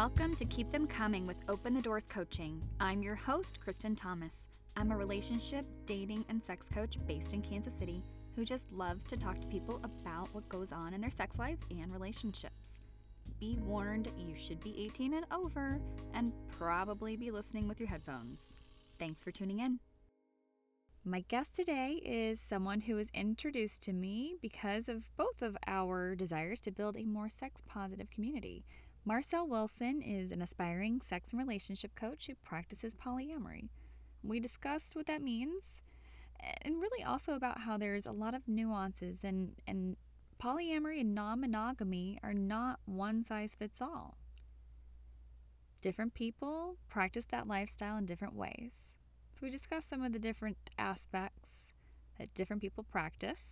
Welcome to Keep Them Coming with Open the Doors Coaching. I'm your host, Kristen Thomas. I'm a relationship, dating, and sex coach based in Kansas City who just loves to talk to people about what goes on in their sex lives and relationships. Be warned, you should be 18 and over and probably be listening with your headphones. Thanks for tuning in. My guest today is someone who was introduced to me because of both of our desires to build a more sex positive community. Marcel Wilson is an aspiring sex and relationship coach who practices polyamory. We discussed what that means and really also about how there's a lot of nuances and, and polyamory and non monogamy are not one size fits all. Different people practice that lifestyle in different ways. So we discussed some of the different aspects that different people practice.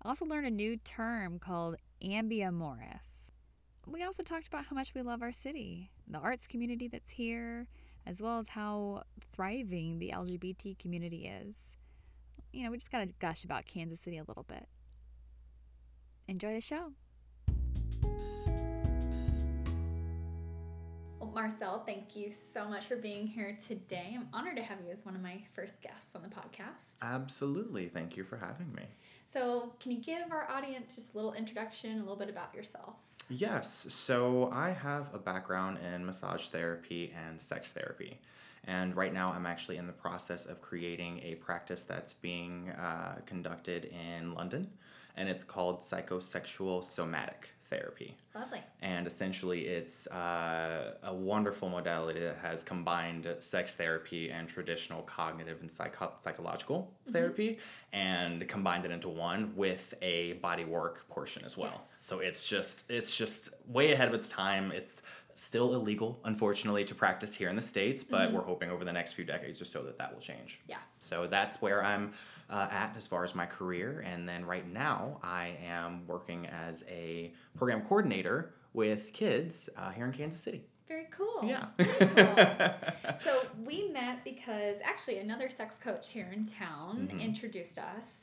I also learned a new term called ambiamorous. We also talked about how much we love our city, the arts community that's here, as well as how thriving the LGBT community is. You know, we just got to gush about Kansas City a little bit. Enjoy the show. Well, Marcel, thank you so much for being here today. I'm honored to have you as one of my first guests on the podcast. Absolutely. Thank you for having me. So, can you give our audience just a little introduction, a little bit about yourself? Yes. So, I have a background in massage therapy and sex therapy. And right now, I'm actually in the process of creating a practice that's being uh, conducted in London, and it's called psychosexual somatic therapy. Lovely. And essentially, it's uh, a wonderful modality that has combined sex therapy and traditional cognitive and psycho- psychological mm-hmm. therapy and combined it into one with a body work portion as well. Yes. So it's just it's just way ahead of its time. It's still illegal, unfortunately, to practice here in the States, but mm-hmm. we're hoping over the next few decades or so that that will change. Yeah. So that's where I'm uh, at as far as my career. And then right now, I am working as a program coordinator with kids uh, here in Kansas City. Very cool. Yeah. Cool. so we met because actually another sex coach here in town mm-hmm. introduced us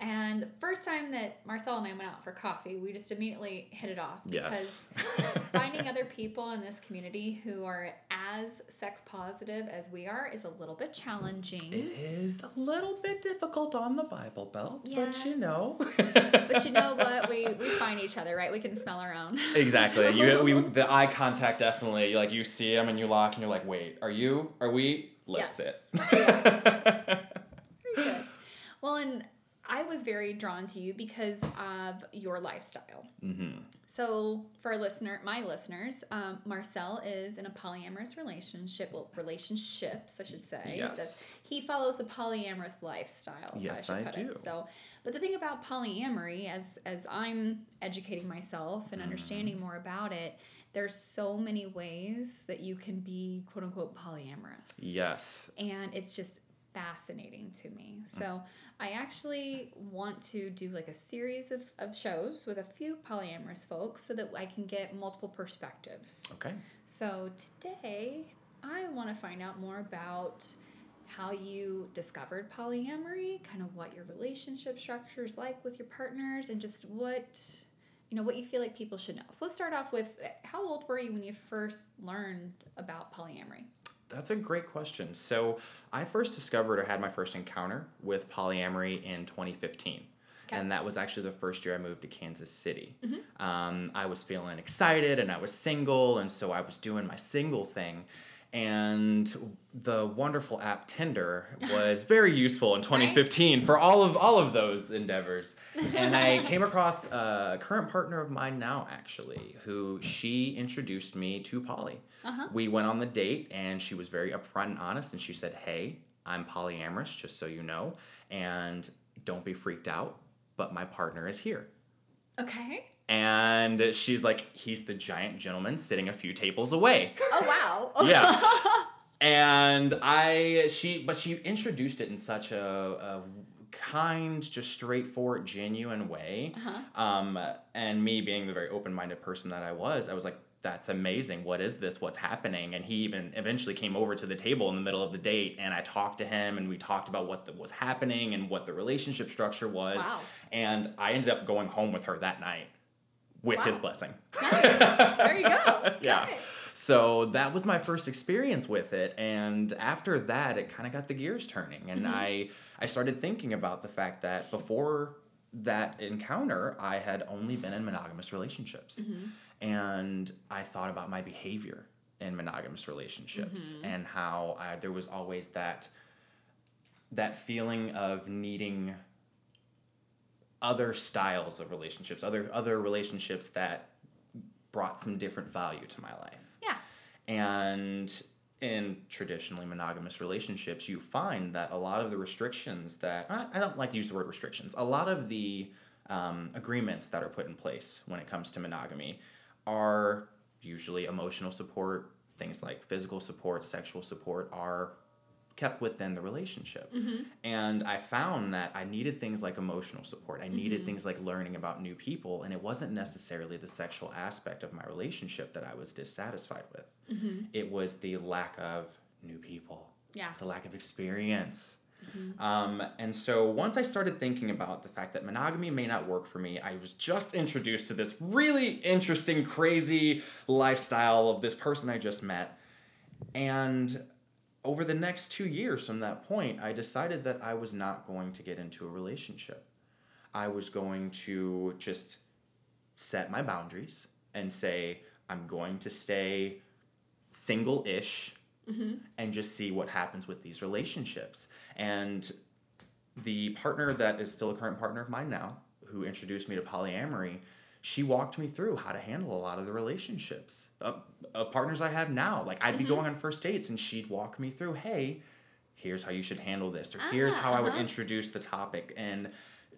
and the first time that Marcel and I went out for coffee, we just immediately hit it off because yes. finding other people in this community who are as sex positive as we are is a little bit challenging. It is a little bit difficult on the Bible Belt, yes. but you know. but you know what? We we find each other, right? We can smell our own. Exactly. so. You we the eye contact definitely like you see them and you lock and you're like, wait, are you? Are we? Let's yes. sit. Yeah. Very good. Well, and I was very drawn to you because of your lifestyle. Mm-hmm. So, for our listener, my listeners, um, Marcel is in a polyamorous relationship. Well, relationships, I should say. Yes. he follows the polyamorous lifestyle. Yes, I, I do. It. So, but the thing about polyamory, as as I'm educating myself and mm-hmm. understanding more about it, there's so many ways that you can be quote unquote polyamorous. Yes. And it's just fascinating to me. Mm. I actually want to do like a series of, of shows with a few polyamorous folks so that I can get multiple perspectives. Okay. So today I want to find out more about how you discovered polyamory, kind of what your relationship structure is like with your partners, and just what you know what you feel like people should know. So let's start off with eh, how old were you when you first learned about polyamory? That's a great question. So, I first discovered or had my first encounter with polyamory in 2015. Okay. And that was actually the first year I moved to Kansas City. Mm-hmm. Um, I was feeling excited and I was single, and so I was doing my single thing and the wonderful app Tinder was very useful in 2015 right? for all of all of those endeavors. And I came across a current partner of mine now, actually, who she introduced me to poly. Uh-huh. We went on the date, and she was very upfront and honest, and she said, "Hey, I'm polyamorous, just so you know, and don't be freaked out, but my partner is here." Okay. And she's like, he's the giant gentleman sitting a few tables away. Oh wow. yeah. And I she but she introduced it in such a, a kind, just straightforward, genuine way. Uh-huh. Um, and me being the very open minded person that I was, I was like, that's amazing. What is this? What's happening? And he even eventually came over to the table in the middle of the date, and I talked to him, and we talked about what the, was happening and what the relationship structure was. Wow. And I ended up going home with her that night with Wow. his blessing. Nice. there you go. Yeah. So that was my first experience with it, and after that, it kind of got the gears turning, and Mm-hmm. I I started thinking about the fact that before that encounter, I had only been in monogamous relationships, Mm-hmm. and I thought about my behavior in monogamous relationships Mm-hmm. and how I, there was always that that feeling of needing other styles of relationships, other other relationships that brought some different value to my life. Yeah. And in traditionally monogamous relationships, you find that a lot of the restrictions that I don't like to use the word restrictions. A lot of the um, agreements that are put in place when it comes to monogamy are usually emotional support, things like physical support, sexual support are kept within the relationship. Mm-hmm. And I found that I needed things like emotional support. I needed mm-hmm. things like learning about new people, and it wasn't necessarily the sexual aspect of my relationship that I was dissatisfied with. Mm-hmm. It was the lack of new people, Yeah. the lack of experience. Um, and so once I started thinking about the fact that monogamy may not work for me, I was just introduced to this really interesting, crazy lifestyle of this person I just met. And over the next two years from that point, I decided that I was not going to get into a relationship. I was going to just set my boundaries and say, I'm going to stay single ish mm-hmm. and just see what happens with these relationships. And the partner that is still a current partner of mine now, who introduced me to polyamory, she walked me through how to handle a lot of the relationships of, of partners I have now. Like I'd be going on first dates and she'd walk me through, hey, here's how you should handle this, or here's Ah, how I would uh-huh. introduce the topic. And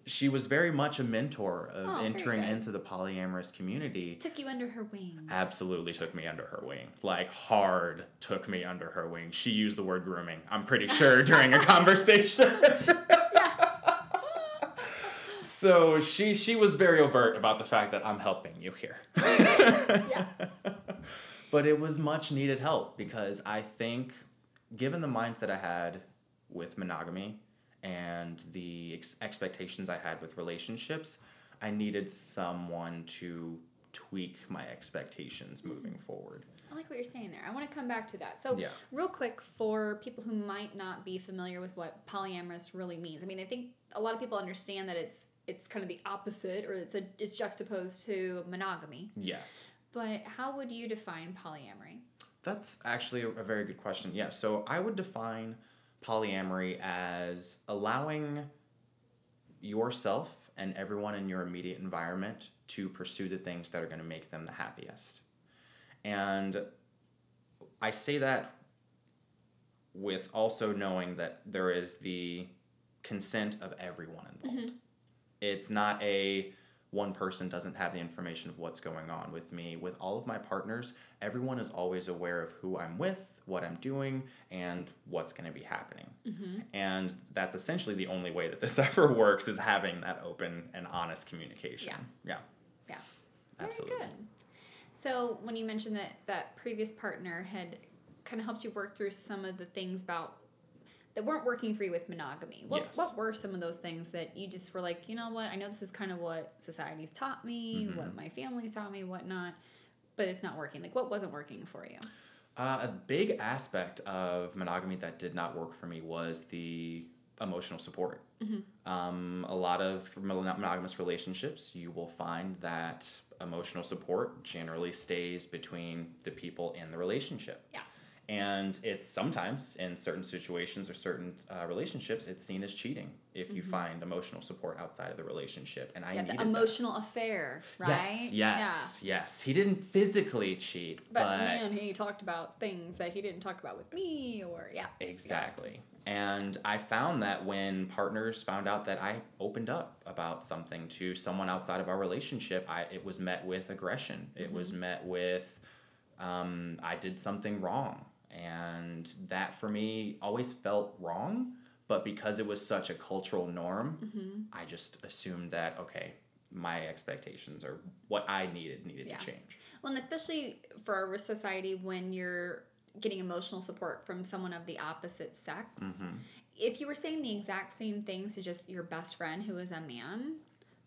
she was very much a mentor of Oh, entering into the polyamorous community Took you under her wing. absolutely took me under her wing. Like hard took me under her wing. She used the word grooming. I'm pretty sure during a conversation. so she she was very overt about the fact that I'm helping you here. yeah. But it was much needed help because I think given the mindset I had with monogamy and the ex- expectations I had with relationships, I needed someone to tweak my expectations moving forward. I like what you're saying there. I want to come back to that. So, Yeah. real quick, for people who might not be familiar with what polyamorous really means, I mean, I think a lot of people understand that it's it's kind of the opposite, or it's a it's juxtaposed to monogamy. Yes. But how would you define polyamory? That's actually a, a very good question. Yeah, so I would define polyamory as allowing yourself and everyone in your immediate environment to pursue the things that are going to make them the happiest. And I say that with also knowing that there is the consent of everyone involved. Mm-hmm. It's not a one person doesn't have the information of what's going on with me. With all of my partners, everyone is always aware of who I'm with, what I'm doing, and what's going to be happening. Mm-hmm. And that's essentially the only way that this ever works is having that open and honest communication. Yeah. Yeah. Yeah. Absolutely. Good. So when you mentioned that that previous partner had kind of helped you work through some of the things about that weren't working for you with monogamy. What Yes. what were some of those things that you just were like, you know what, I know this is kind of what society's taught me, Mm-hmm. what my family's taught me, whatnot, but it's not working. Like what wasn't working for you? Uh, a big aspect of monogamy that did not work for me was the emotional support. Um, a lot of monogamous relationships, you will find that emotional support generally stays between the people in the relationship. Yeah. And it's sometimes in certain situations or certain uh, relationships, it's seen as cheating if you find emotional support outside of the relationship. And I Yeah, needed the that. emotional affair, right? Yes, yes, yes. He didn't physically cheat, But, but, man, he talked about things that he didn't talk about with me, or yeah. Exactly. And I found that when partners found out that I opened up about something to someone outside of our relationship, I it was met with aggression. It was met with um, I did something wrong. And that for me always felt wrong, but because it was such a cultural norm, I just assumed that okay, my expectations or what I needed needed Yeah. to change. Well, and especially for our society, when you're getting emotional support from someone of the opposite sex, Mm-hmm. if you were saying the exact same things to just your best friend who is a man,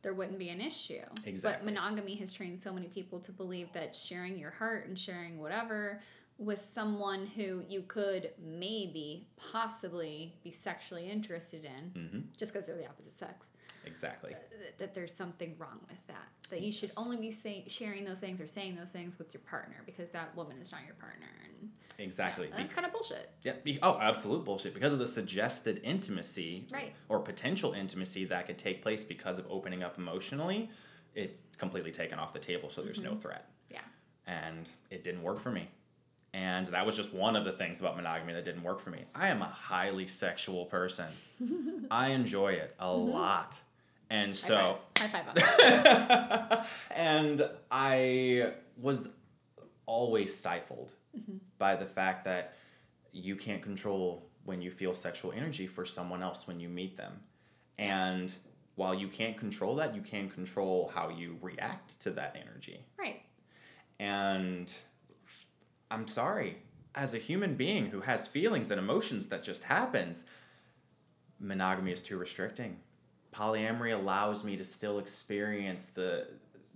there wouldn't be an issue. Exactly. But monogamy has trained so many people to believe that sharing your heart and sharing whatever with someone who you could maybe possibly be sexually interested in hmm just because they're the opposite sex Exactly. that, that there's something wrong with that that you should only be say, sharing those things or saying those things with your partner because that woman is not your partner and Exactly. yeah, that's kind of bullshit Yeah. Oh, absolute bullshit. Because of the suggested intimacy Right. or potential intimacy that could take place because of opening up emotionally, it's completely taken off the table. So there's no threat. yeah And it didn't work for me. And that was just one of the things about monogamy that didn't work for me. I am a highly sexual person. I enjoy it a lot. And so. high five, high five and I was always stifled Mm-hmm. by the fact that you can't control when you feel sexual energy for someone else when you meet them. And while you can't control that, you can control how you react to that energy. right And I'm sorry, as a human being who has feelings and emotions that just happens, monogamy is too restricting. Polyamory allows me to still experience the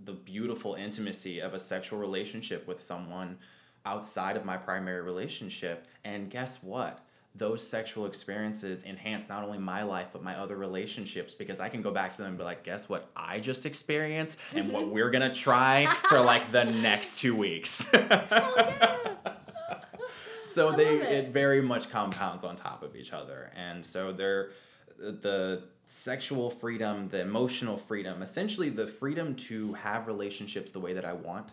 the beautiful intimacy of a sexual relationship with someone outside of my primary relationship. And guess what? Those sexual experiences enhance not only my life but my other relationships because I can go back to them and be like, guess what I just experienced and what we're gonna try for like the next two weeks. Oh, so I they it. it. very much compounds on top of each other and so they're the sexual freedom the emotional freedom essentially the freedom to have relationships the way that i want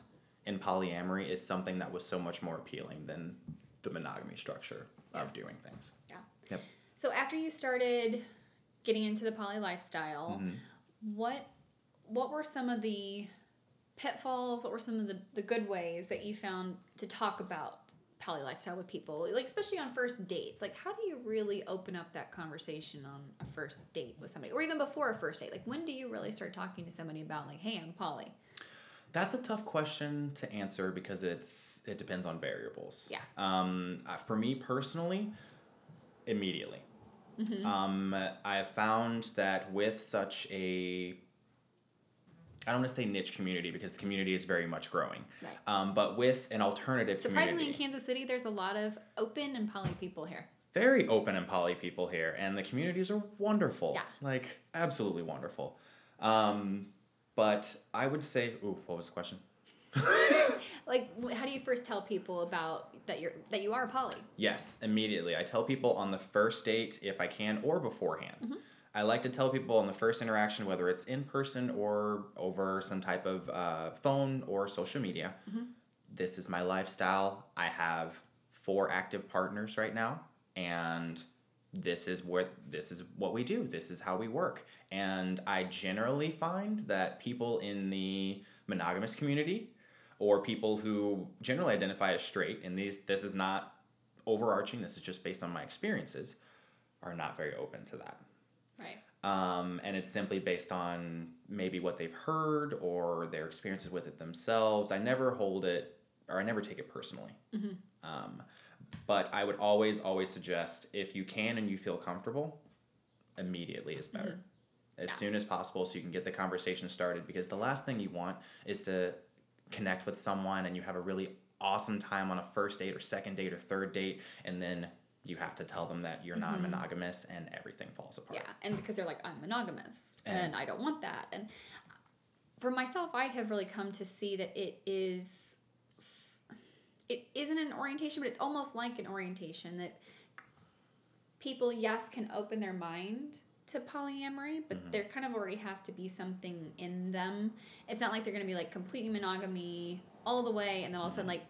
in polyamory is something that was so much more appealing than the monogamy structure of doing things yeah Yep. so after you started getting into the poly lifestyle Mhm. what what were some of the pitfalls what were some of the, the good ways that you found to talk about poly lifestyle with people like especially on first dates like how do you really open up that conversation on a first date with somebody or even before a first date like when do you really start talking to somebody about like hey i'm poly That's a tough question to answer because it's it depends on variables. Yeah. Um, uh, for me personally, immediately. Mm-hmm. Um, I have found that with such a I don't want to say niche community because the community is very much growing. Right. Um, but with an alternative surprisingly in kansas city there's a lot of open and poly people here very open and poly people here, and the communities are wonderful. Yeah. Like absolutely wonderful. Um, but I would say, ooh, what was the question? like how do you first tell people about that you're that you are poly Yes, immediately. I tell people on the first date if I can or beforehand. Mm-hmm. I like to tell people on the first interaction, whether it's in person or over some type of uh, phone or social media, Mm-hmm. this is my lifestyle. I have four active partners right now, and this is what this is what we do. This is how we work. And I generally find that people in the monogamous community or people who generally identify as straight, and these this is not overarching, this is just based on my experiences, are not very open to that. Um, and it's simply based on maybe what they've heard or their experiences with it themselves. I never hold it or I never take it personally. Um, but I would always, always suggest if you can and you feel comfortable, immediately is better. As Yeah. soon as possible so you can get the conversation started because the last thing you want is to connect with someone and you have a really awesome time on a first date or second date or third date and then you have to tell them that you're non-monogamous and everything falls apart. Yeah, and because they're like, I'm monogamous And- and, I don't want that. And for myself, I have really come to see that it is it isn't an orientation, but it's almost like an orientation that people, yes, can open their mind to polyamory, but there kind of already has to be something in them. It's not like they're going to be like completely monogamy all the way, and then all of a sudden, like, "Eh,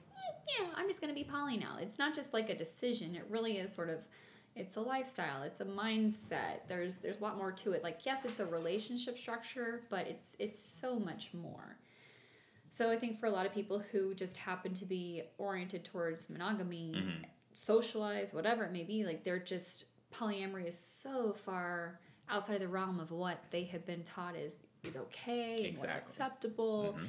yeah, I'm just going to be poly now. It's not just like a decision. It really is sort of it's a lifestyle it's a mindset there's there's a lot more to it like yes it's a relationship structure but it's it's so much more so i think for a lot of people who just happen to be oriented towards monogamy Mhm. socialized whatever it may be like they're just polyamory is so far outside of the realm of what they have been taught is is okay and what's Exactly. acceptable Mhm.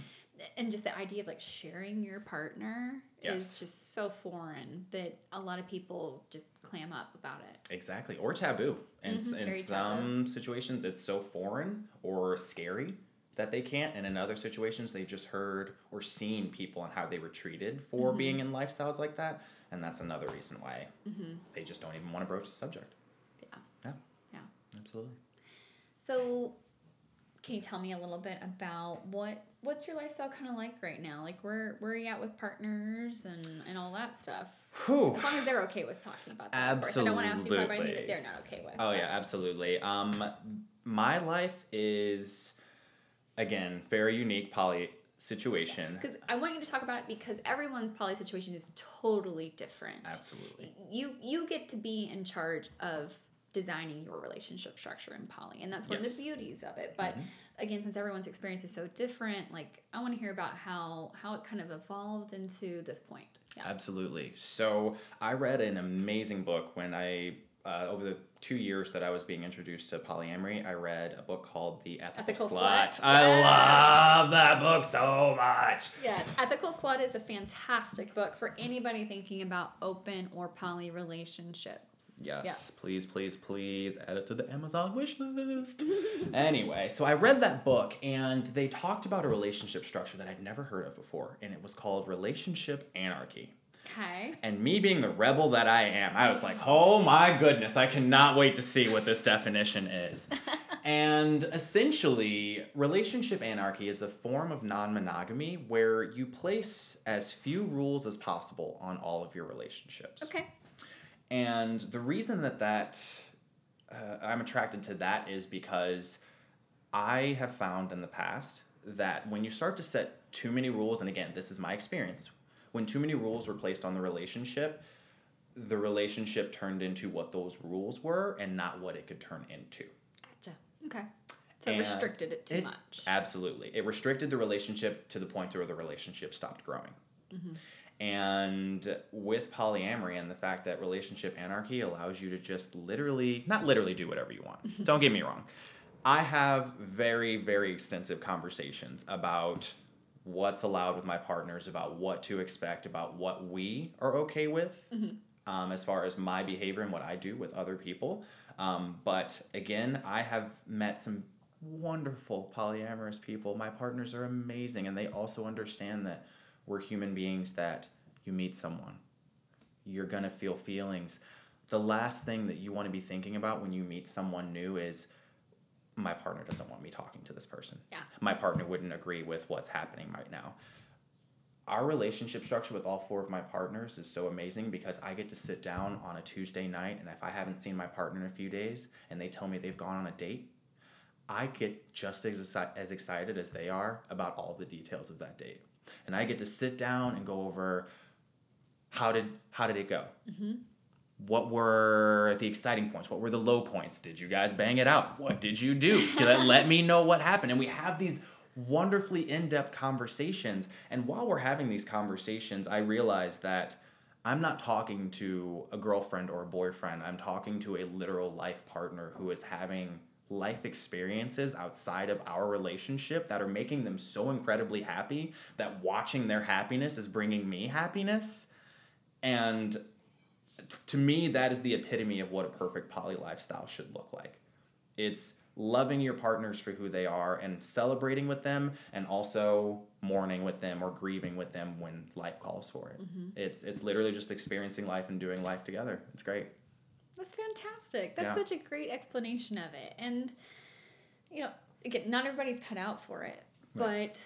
and just the idea of like sharing your partner Yes. is just so foreign that a lot of people just clam up about it. Exactly, or taboo. And s Mhm, in very some situations, it's so foreign or scary that they can't. And in other situations, they've just heard or seen people and how they were treated for Mm-hmm. being in lifestyles like that. And that's another reason why Mm-hmm. they just don't even want to broach the subject. Yeah. Yeah, Yeah. absolutely. So, can you tell me a little bit about what what's your lifestyle kind of like right now? Like where where are you at with partners and and all that stuff? Whew. As long as they're okay with talking about that. Course. I don't want to ask you to talk about anything that they're not okay with. Oh but- yeah, absolutely. Um, my life is again very unique poly situation. Because I want you to talk about it because everyone's poly situation is totally different. Absolutely. You you get to be in charge of designing your relationship structure in poly, and that's one Yes. of the beauties of it. But Mhm. again, since everyone's experience is so different, like I want to hear about how how it kind of evolved into this point. Yeah. Absolutely. So I read an amazing book when I, uh, over the two years that I was being introduced to polyamory, I read a book called The Ethical, Ethical Slut. Slut. I Yes. love that book so much. Yes, Ethical Slut is a fantastic book for anybody thinking about open or poly relationships. Yes, please, please, please add it to the Amazon wish list. anyway, so I read that book and they talked about a relationship structure that I'd never heard of before, and it was called Relationship Anarchy. Okay. And me being the rebel that I am, I was like, oh my goodness, I cannot wait to see what this definition is. and essentially, relationship anarchy is a form of non monogamy where you place as few rules as possible on all of your relationships. Okay. And the reason that that uh, I'm attracted to that is because I have found in the past that when you start to set too many rules, and again, this is my experience, when too many rules were placed on the relationship, the relationship turned into what those rules were and not what it could turn into. Gotcha. Okay. So it restricted it too it- much. Absolutely. It restricted the relationship to the point where the relationship stopped growing. And with polyamory and the fact that relationship anarchy allows you to just literally, not literally do whatever you want. Don't get me wrong. I have very, very extensive conversations about what's allowed with my partners, about what to expect, about what we are okay with, um, as far as my behavior and what I do with other people. Um, but again, I have met some wonderful polyamorous people. My partners are amazing, and they also understand that we're human beings, that you meet someone, you're gonna feel feelings. The last thing that you wanna be thinking about when you meet someone new is, my partner doesn't want me talking to this person. Yeah. My partner wouldn't agree with what's happening right now. Our relationship structure with all four of my partners is so amazing because I get to sit down on a Tuesday night, and if I haven't seen my partner in a few days and they tell me they've gone on a date, I get just as, as excited as they are about all the details of that date. And I get to sit down and go over how did how did it go? Mm-hmm. What were the exciting points? What were the low points? Did you guys bang it out? What did you do? Let, let me know what happened. And we have these wonderfully in-depth conversations. And while we're having these conversations, I realize that I'm not talking to a girlfriend or a boyfriend. I'm talking to a literal life partner who is having life experiences outside of our relationship that are making them so incredibly happy that watching their happiness is bringing me happiness. And to me, that is the epitome of what a perfect poly lifestyle should look like. It's loving your partners for who they are and celebrating with them and also mourning with them or grieving with them when life calls for it. Mm-hmm. It's it's literally just experiencing life and doing life together. It's great. That's fantastic. That's Yeah. such a great explanation of it. And you know, again, not everybody's cut out for it, but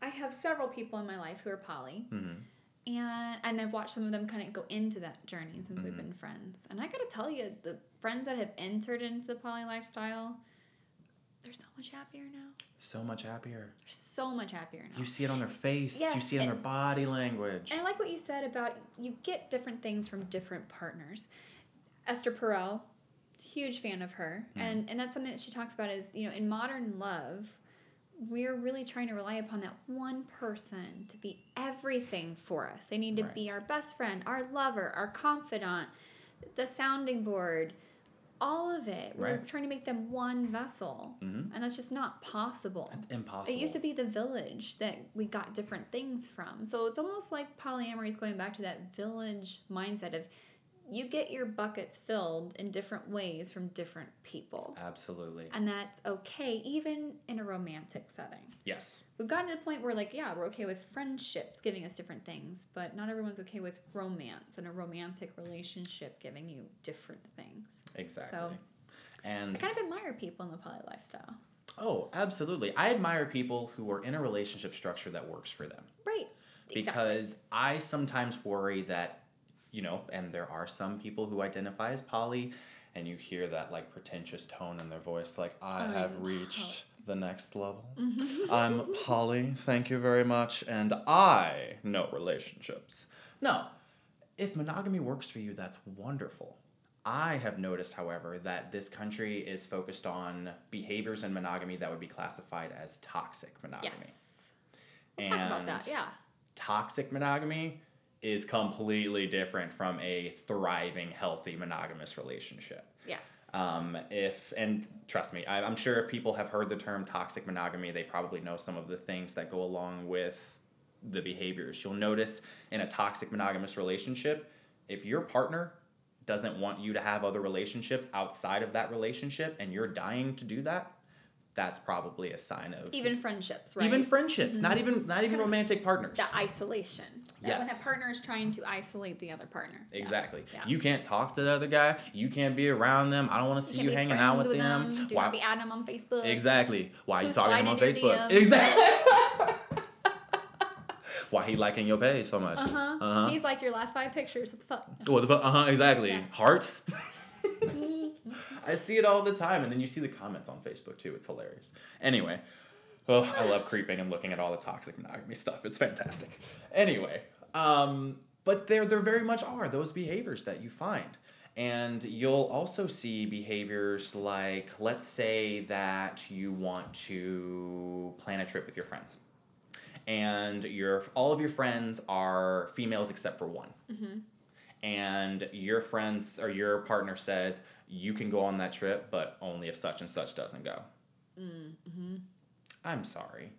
I have several people in my life who are poly. Mhm. And and I've watched some of them kind of go into that journey since we've Mm-hmm. been friends. And I got to tell you, the friends that have entered into the poly lifestyle, they're so much happier now. So much happier. They're so much happier now. You see it on their face. Yes, you see it on their body language. And I like what you said about you get different things from different partners. Esther Perel, huge fan of her, Hmm. and and that's something that she talks about is you know in modern love, we're really trying to rely upon that one person to be everything for us. They need to be our best friend, our lover, our confidant, the sounding board. All of it. We're trying to make them one vessel, Mhm. and that's just not possible. It's impossible. It used to be the village that we got different things from. So it's almost like polyamory is going back to that village mindset of you get your buckets filled in different ways from different people. Absolutely. And that's okay, even in a romantic setting. Yes. We've gotten to the point where, like, yeah, we're okay with friendships giving us different things, but not everyone's okay with romance and a romantic relationship giving you different things. Exactly. So- and I kind of admire people in the poly lifestyle. oh, absolutely. I admire people who are in a relationship structure that works for them. Right. Exactly. because I sometimes worry that, you know, and there are some people who identify as poly, and you hear that like pretentious tone in their voice, like, I have I'm reached the next level. Mm-hmm. I'm poly, thank you very much, and I know relationships. No, if monogamy works for you, that's wonderful. I have noticed, however, that this country is focused on behaviors in monogamy that would be classified as toxic monogamy. Yes. Let's talk about that. Yeah. toxic monogamy is completely different from a thriving, healthy monogamous relationship. Yes. Um, if and trust me, I, I'm sure if people have heard the term toxic monogamy, they probably know some of the things that go along with the behaviors. You'll notice in a toxic monogamous relationship, if your partner doesn't want you to have other relationships outside of that relationship, and you're dying to do that, that's probably a sign of even friendships, right? even friendships, not even not even romantic partners. the isolation. That When a partner is trying to isolate the other partner. Exactly. Yeah. You can't talk to the other guy. You can't be around them. I don't want to see can't you hanging out friends with them. Do Why? not be adding them on Facebook. exactly. Why are you talking to him on sliding in your Facebook? Exactly. Why he liking your page so much? Uh huh. Uh-huh. He's like your last five pictures. What the fuck? What the fuck? Uh huh. Exactly. Yeah. Heart. I see it all the time, and then you see the comments on Facebook too. It's hilarious. Anyway, oh, I love creeping and looking at all the toxic monogamy stuff. It's fantastic. Anyway, um, but there there very much are those behaviors that you find. And you'll also see behaviors like, let's say that you want to plan a trip with your friends, and your all of your friends are females except for one and your friends or your partner says you can go on that trip, but only if such and such doesn't go. Mm-hmm. I'm sorry,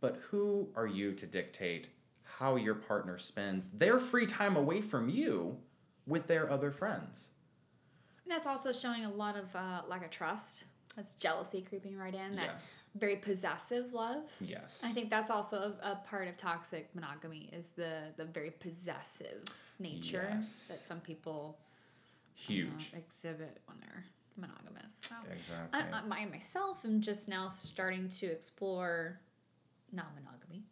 but who are you to dictate how your partner spends their free time away from you with their other friends? And that's also showing a lot of uh, lack of trust. That's jealousy creeping right in. That Yes. very possessive love. Yes. I think that's also a, a part of toxic monogamy is the the very possessive nature Yes. that some people Huge. exhibit when they're monogamous. So Exactly. I, I, I myself am just now starting to explore non-monogamy.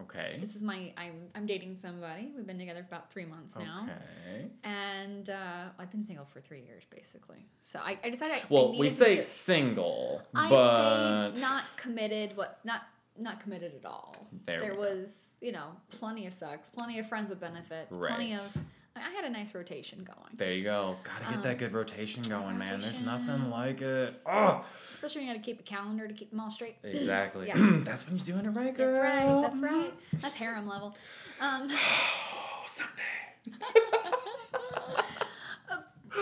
okay. This is my I'm I'm dating somebody. We've been together for about three months now, Okay. and uh, I've been single for three years basically. So I, I decided. I, I Well, we needed to say single, I but say not committed. What not not committed at all. There go. was you know plenty of sex, plenty of friends with benefits, plenty of. I had a nice rotation going, there you go. Gotta get Um, that good rotation going, man. There's nothing like it. Oh. especially when you got to keep a calendar to keep them all straight. Exactly. Yeah. That's when you're doing it right, girl. That's right. That's right. That's harem level. Um, Oh, someday.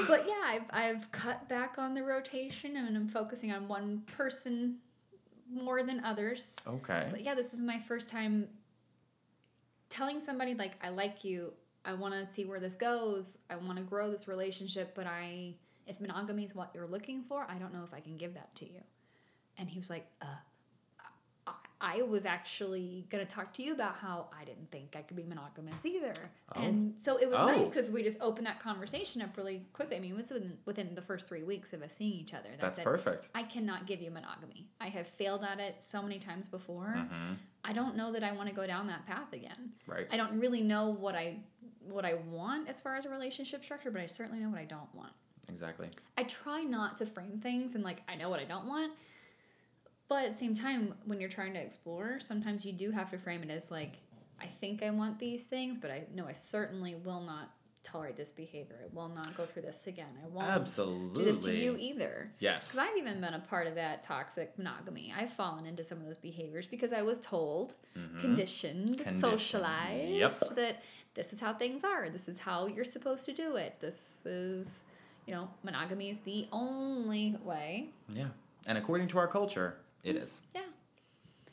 but yeah, I've, I've cut back on the rotation and I'm focusing on one person more than others. Okay. But yeah, this is my first time telling somebody like I like you. I want to see where this goes. I want to grow this relationship, but I if monogamy is what you're looking for, I don't know if I can give that to you. And he was like, uh I- was actually gonna talk to you about how I didn't think I could be monogamous either, Oh. and so it was Oh. nice because we just opened that conversation up really quickly. I mean, it was within, within the first three weeks of us seeing each other. that That's said, perfect. I cannot give you monogamy. I have failed at it so many times before. Mm-hmm. I don't know that I want to go down that path again. Right. I don't really know what I what I want as far as a relationship structure, but I certainly know what I don't want. Exactly. I try not to frame things and like I know what I don't want. But at the same time, when you're trying to explore, sometimes you do have to frame it as like, I think I want these things, but I know I certainly will not tolerate this behavior. I will not go through this again. I won't Absolutely. do this to you either. Yes. Because I've even been a part of that toxic monogamy. I've fallen into some of those behaviors because I was told, Mhm. conditioned, Conditioned. socialized Yep. that this is how things are. This is how you're supposed to do it. This is, you know, monogamy is the only way. Yeah. And according to our culture, it is. Yeah.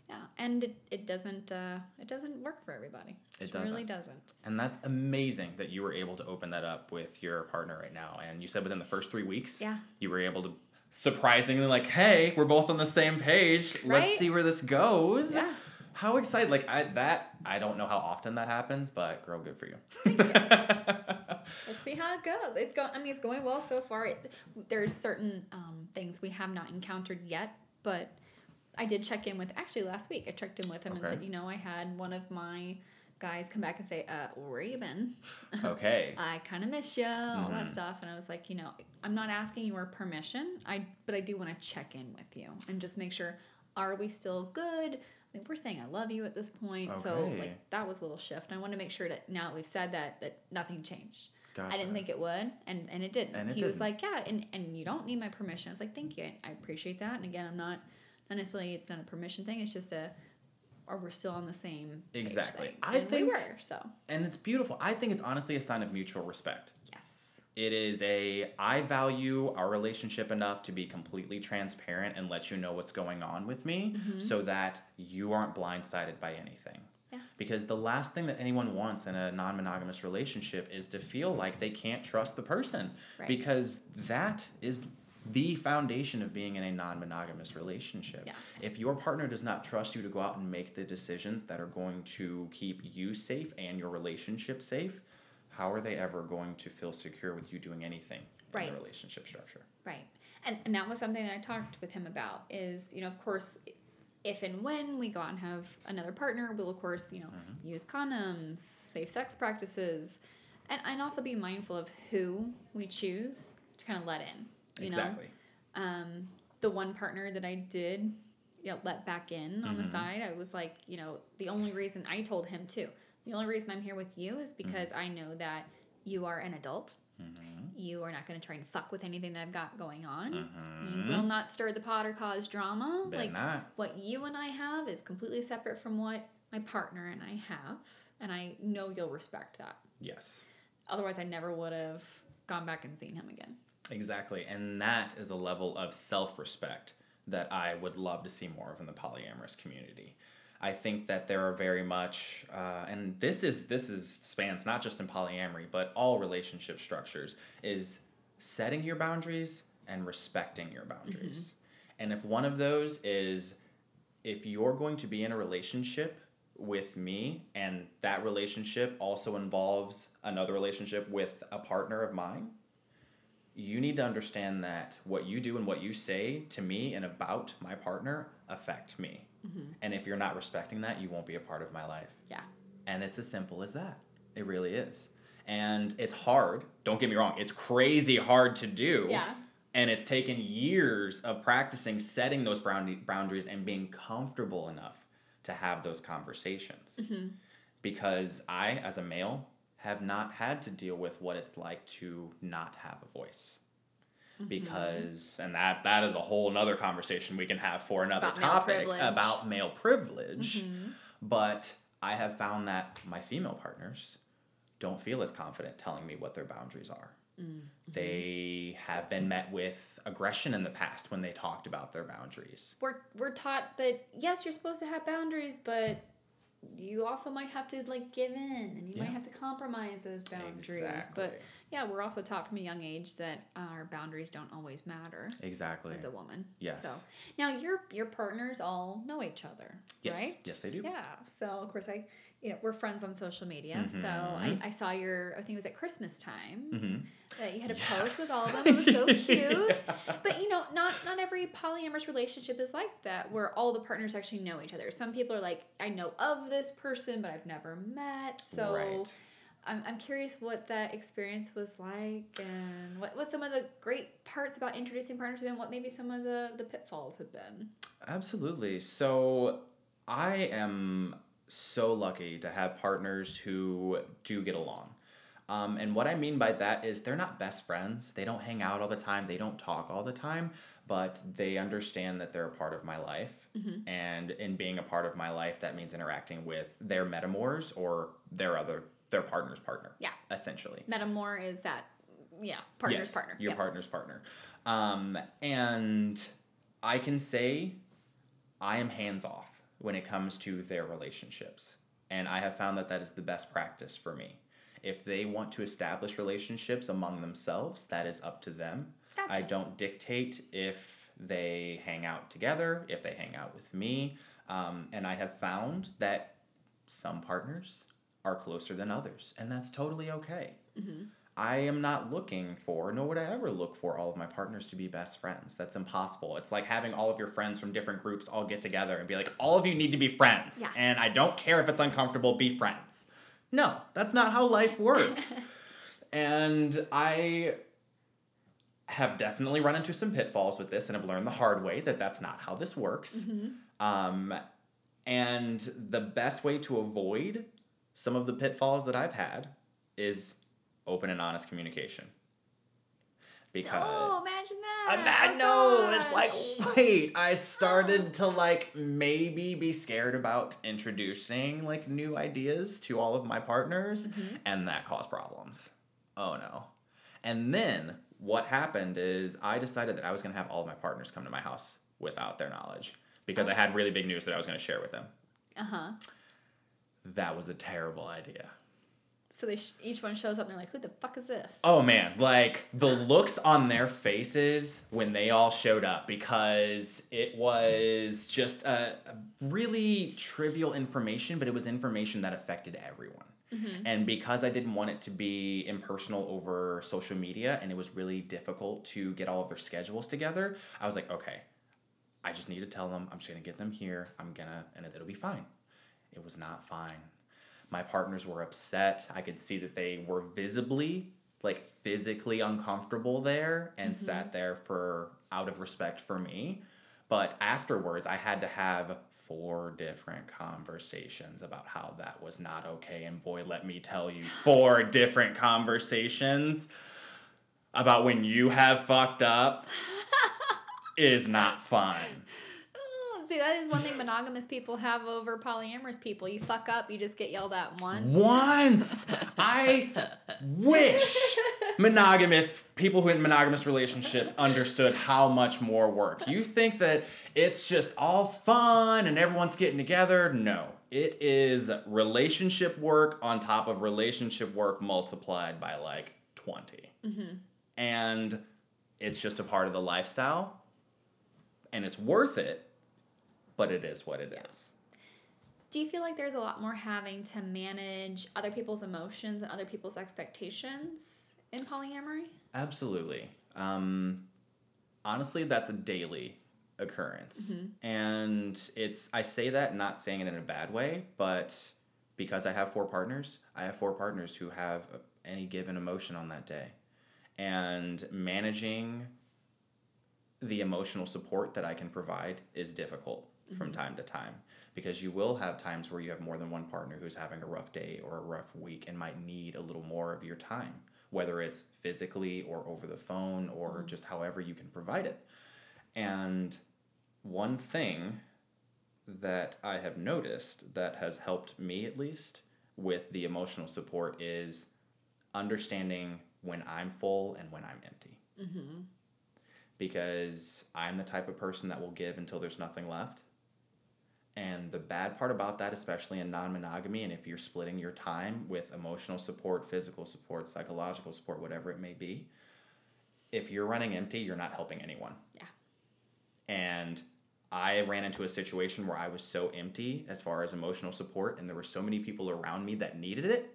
Yeah. And it, it doesn't uh, it doesn't work for everybody. It really doesn't. really doesn't. And that's amazing that you were able to open that up with your partner right now. And you said within the first three weeks, Yeah. you were able to surprisingly like, hey, we're both on the same page. Let's see where this goes. Yeah. How excited! Like I that I don't know how often that happens, but girl, good for you. Let's see how it goes. It's going. I mean, it's going well so far. It, there's certain um, things we have not encountered yet, but I did check in with. Actually, last week I checked in with him and said, you know, I had one of my guys come back and say, uh, "Where you been? okay. I kind of miss you, all that Mhm. stuff." And I was like, you know, I'm not asking your permission. I, but I do want to check in with you and just make sure. Are we still good? Mean, we're saying I love you at this point, so like that was a little shift. I want to make sure that now that we've said that, that nothing changed. I didn't think it would, and and it didn't. And it he was didn't. like, yeah, and and you don't need my permission. I was like, thank you, I, I appreciate that. And again, I'm not not necessarily it's not a permission thing. It's just a, or we're still on the same page Exactly. I and think- we were so and it's beautiful. I think it's honestly a sign of mutual respect. It is a I value our relationship enough to be completely transparent and let you know what's going on with me mm-hmm. so that you aren't blindsided by anything. Yeah. Because the last thing that anyone wants in a non-monogamous relationship is to feel like they can't trust the person Right. because that is the foundation of being in a non-monogamous relationship. Yeah. If your partner does not trust you to go out and make the decisions that are going to keep you safe and your relationship safe, how are they ever going to feel secure with you doing anything in the relationship structure? right. And and that was something that I talked with him about. Is you know, of course. If and when we go out and have another partner, we'll of course, you know, Mm-hmm. use condoms, safe sex practices, and, and also be mindful of who we choose to kind of let in. You know? exactly. um, the one partner that I did you know, let back in on the Mhm. side, I was like, you know, the only reason I told him too, the only reason I'm here with you is because I know that you are an adult. Mhm. You are not going to try and fuck with anything that I've got going on. Mhm. You will not stir the pot or cause drama. Better like not. what you and I have is completely separate from what my partner and I have, and I know you'll respect that. Yes. Otherwise, I never would have gone back and seen him again. Exactly. And that is the level of self respect that I would love to see more of in the polyamorous community. I think that there are very much, uh, and this is this is spans not just in polyamory, but all relationship structures is setting your boundaries and respecting your boundaries. And if one of those is if you're going to be in a relationship with me and that relationship also involves another relationship with a partner of mine, you need to understand that what you do and what you say to me and about my partner affect me. Mm-hmm. And if you're not respecting that, you won't be a part of my life. Yeah. And it's as simple as that. It really is. And it's hard. Don't get me wrong, it's crazy hard to do. Yeah. And it's taken years of practicing setting those boundaries and being comfortable enough to have those conversations. Mm-hmm. Because I, as a male, have not had to deal with what it's like to not have a voice. Mm-hmm, mm-hmm. Because, and that that is a whole nother conversation we can have for another About topic privilege. about male privilege. Mm-hmm. But I have found that my female partners don't feel as confident telling me what their boundaries are. They have been met with aggression in the past when they talked about their boundaries. we're we're taught that yes, you're supposed to have boundaries, but you also might have to like give in, and you might have to compromise those boundaries. Exactly. But yeah, we're also taught from a young age that our boundaries don't always matter Exactly. as a woman. Yes. So now your your partners all know each other, Yes. right? Yes, they do. Yeah. So of course I, you know, we're friends on social media. So I, Mhm. I saw your I think it was at Christmas time hmm that you had a post with all of them. It was so cute. But you know, not not every polyamorous relationship is like that, where all the partners actually know each other. Some people are like, I know of this person, but I've never met. So Right. I'm, I'm curious what that experience was like, and what what some of the great parts about introducing partners have been. What maybe some of the the pitfalls have been. Absolutely. So I am so lucky to have partners who do get along. Um, and what I mean by that is they're not best friends. They don't hang out all the time. They don't talk all the time, but they understand that they're a part of my life. And in being a part of my life, that means interacting with their metamours or their other their partner's partner. Yeah. Essentially. Metamour is that yeah, partner's Yes, partner. Your Yep. partner's partner. Um, and I can say I am hands off when it comes to their relationships. And I have found that that is the best practice for me. If they want to establish relationships among themselves, that is up to them. I don't dictate if they hang out together, if they hang out with me. Um, and I have found that some partners are closer than others, and that's totally okay. I am not looking for, nor would I ever look for all of my partners to be best friends. That's impossible. It's like having all of your friends from different groups all get together and be like, all of you need to be friends. Yeah. And I don't care if it's uncomfortable, be friends. No, that's not how life works. and I have definitely run into some pitfalls with this and have learned the hard way that that's not how this works. Um, and the best way to avoid some of the pitfalls that I've had is open and honest communication. Because Oh, imagine that. that Oh, no, it's like wait, I started to like maybe be scared about introducing like new ideas to all of my partners, and that caused problems. Oh no. And then what happened is I decided that I was gonna have all of my partners come to my house without their knowledge because I had really big news that I was gonna share with them. Uh-huh. That was a terrible idea. So they sh- each one shows up and they're like, "Who the fuck is this?" Oh man, like the looks on their faces when they all showed up because it was just a, a really trivial information, but it was information that affected everyone. Mm-hmm. And because I didn't want it to be impersonal over social media and it was really difficult to get all of their schedules together, I was like, okay, I just need to tell them, I'm just gonna get them here, I'm gonna, and it'll be fine. It was not fine. My partners were upset. I could see that they were visibly, like physically uncomfortable there and mm-hmm. sat there for out of respect for me. But afterwards, I had to have four different conversations about how that was not okay. And boy, let me tell you, four different conversations about when you have fucked up is not fun. See, that is one thing monogamous people have over polyamorous people. You fuck up, you just get yelled at once. Once I wish monogamous people who in monogamous relationships understood how much more work. You think that it's just all fun and everyone's getting together? No. It is relationship work on top of relationship work multiplied by like 20. Mm-hmm. And it's just a part of the lifestyle. And it's worth it, but it is what it is. Do you feel like there's a lot more having to manage other people's emotions and other people's expectations in polyamory? Absolutely. Um, honestly, that's a daily occurrence. And it's, I say that not saying it in a bad way, but because I have four partners, I have four partners who have any given emotion on that day. And managing the emotional support that I can provide is difficult from mm-hmm. time to time because you will have times where you have more than one partner who's having a rough day or a rough week and might need a little more of your time, whether it's physically or over the phone or mm-hmm. just however you can provide it. And one thing that I have noticed that has helped me at least with the emotional support is understanding when I'm full and when I'm empty mm-hmm. because I'm the type of person that will give until there's nothing left. And the bad part about that, especially in non monogamy, and if you're splitting your time with emotional support, physical support, psychological support, whatever it may be, if you're running empty, you're not helping anyone. Yeah. And I ran into a situation where I was so empty as far as emotional support, and there were so many people around me that needed it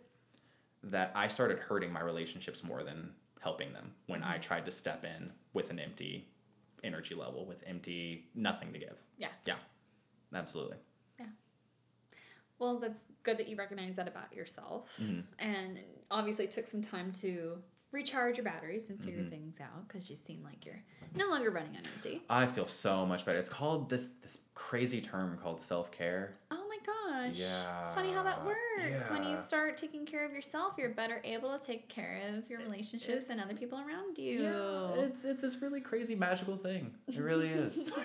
that I started hurting my relationships more than helping them when I tried to step in with an empty energy level, with empty nothing to give. Yeah. Yeah, absolutely. Yeah. Well, that's good that you recognize that about yourself. Mm-hmm. And obviously took some time to recharge your batteries and Mm-hmm. figure things out because you seem like you're no longer running on empty. I feel so much better. It's called this this crazy term called self care. Oh my gosh. Yeah. Funny how that works. Yeah. When you start taking care of yourself, you're better able to take care of your relationships and other people around you. it's it's this really crazy magical thing. It really is.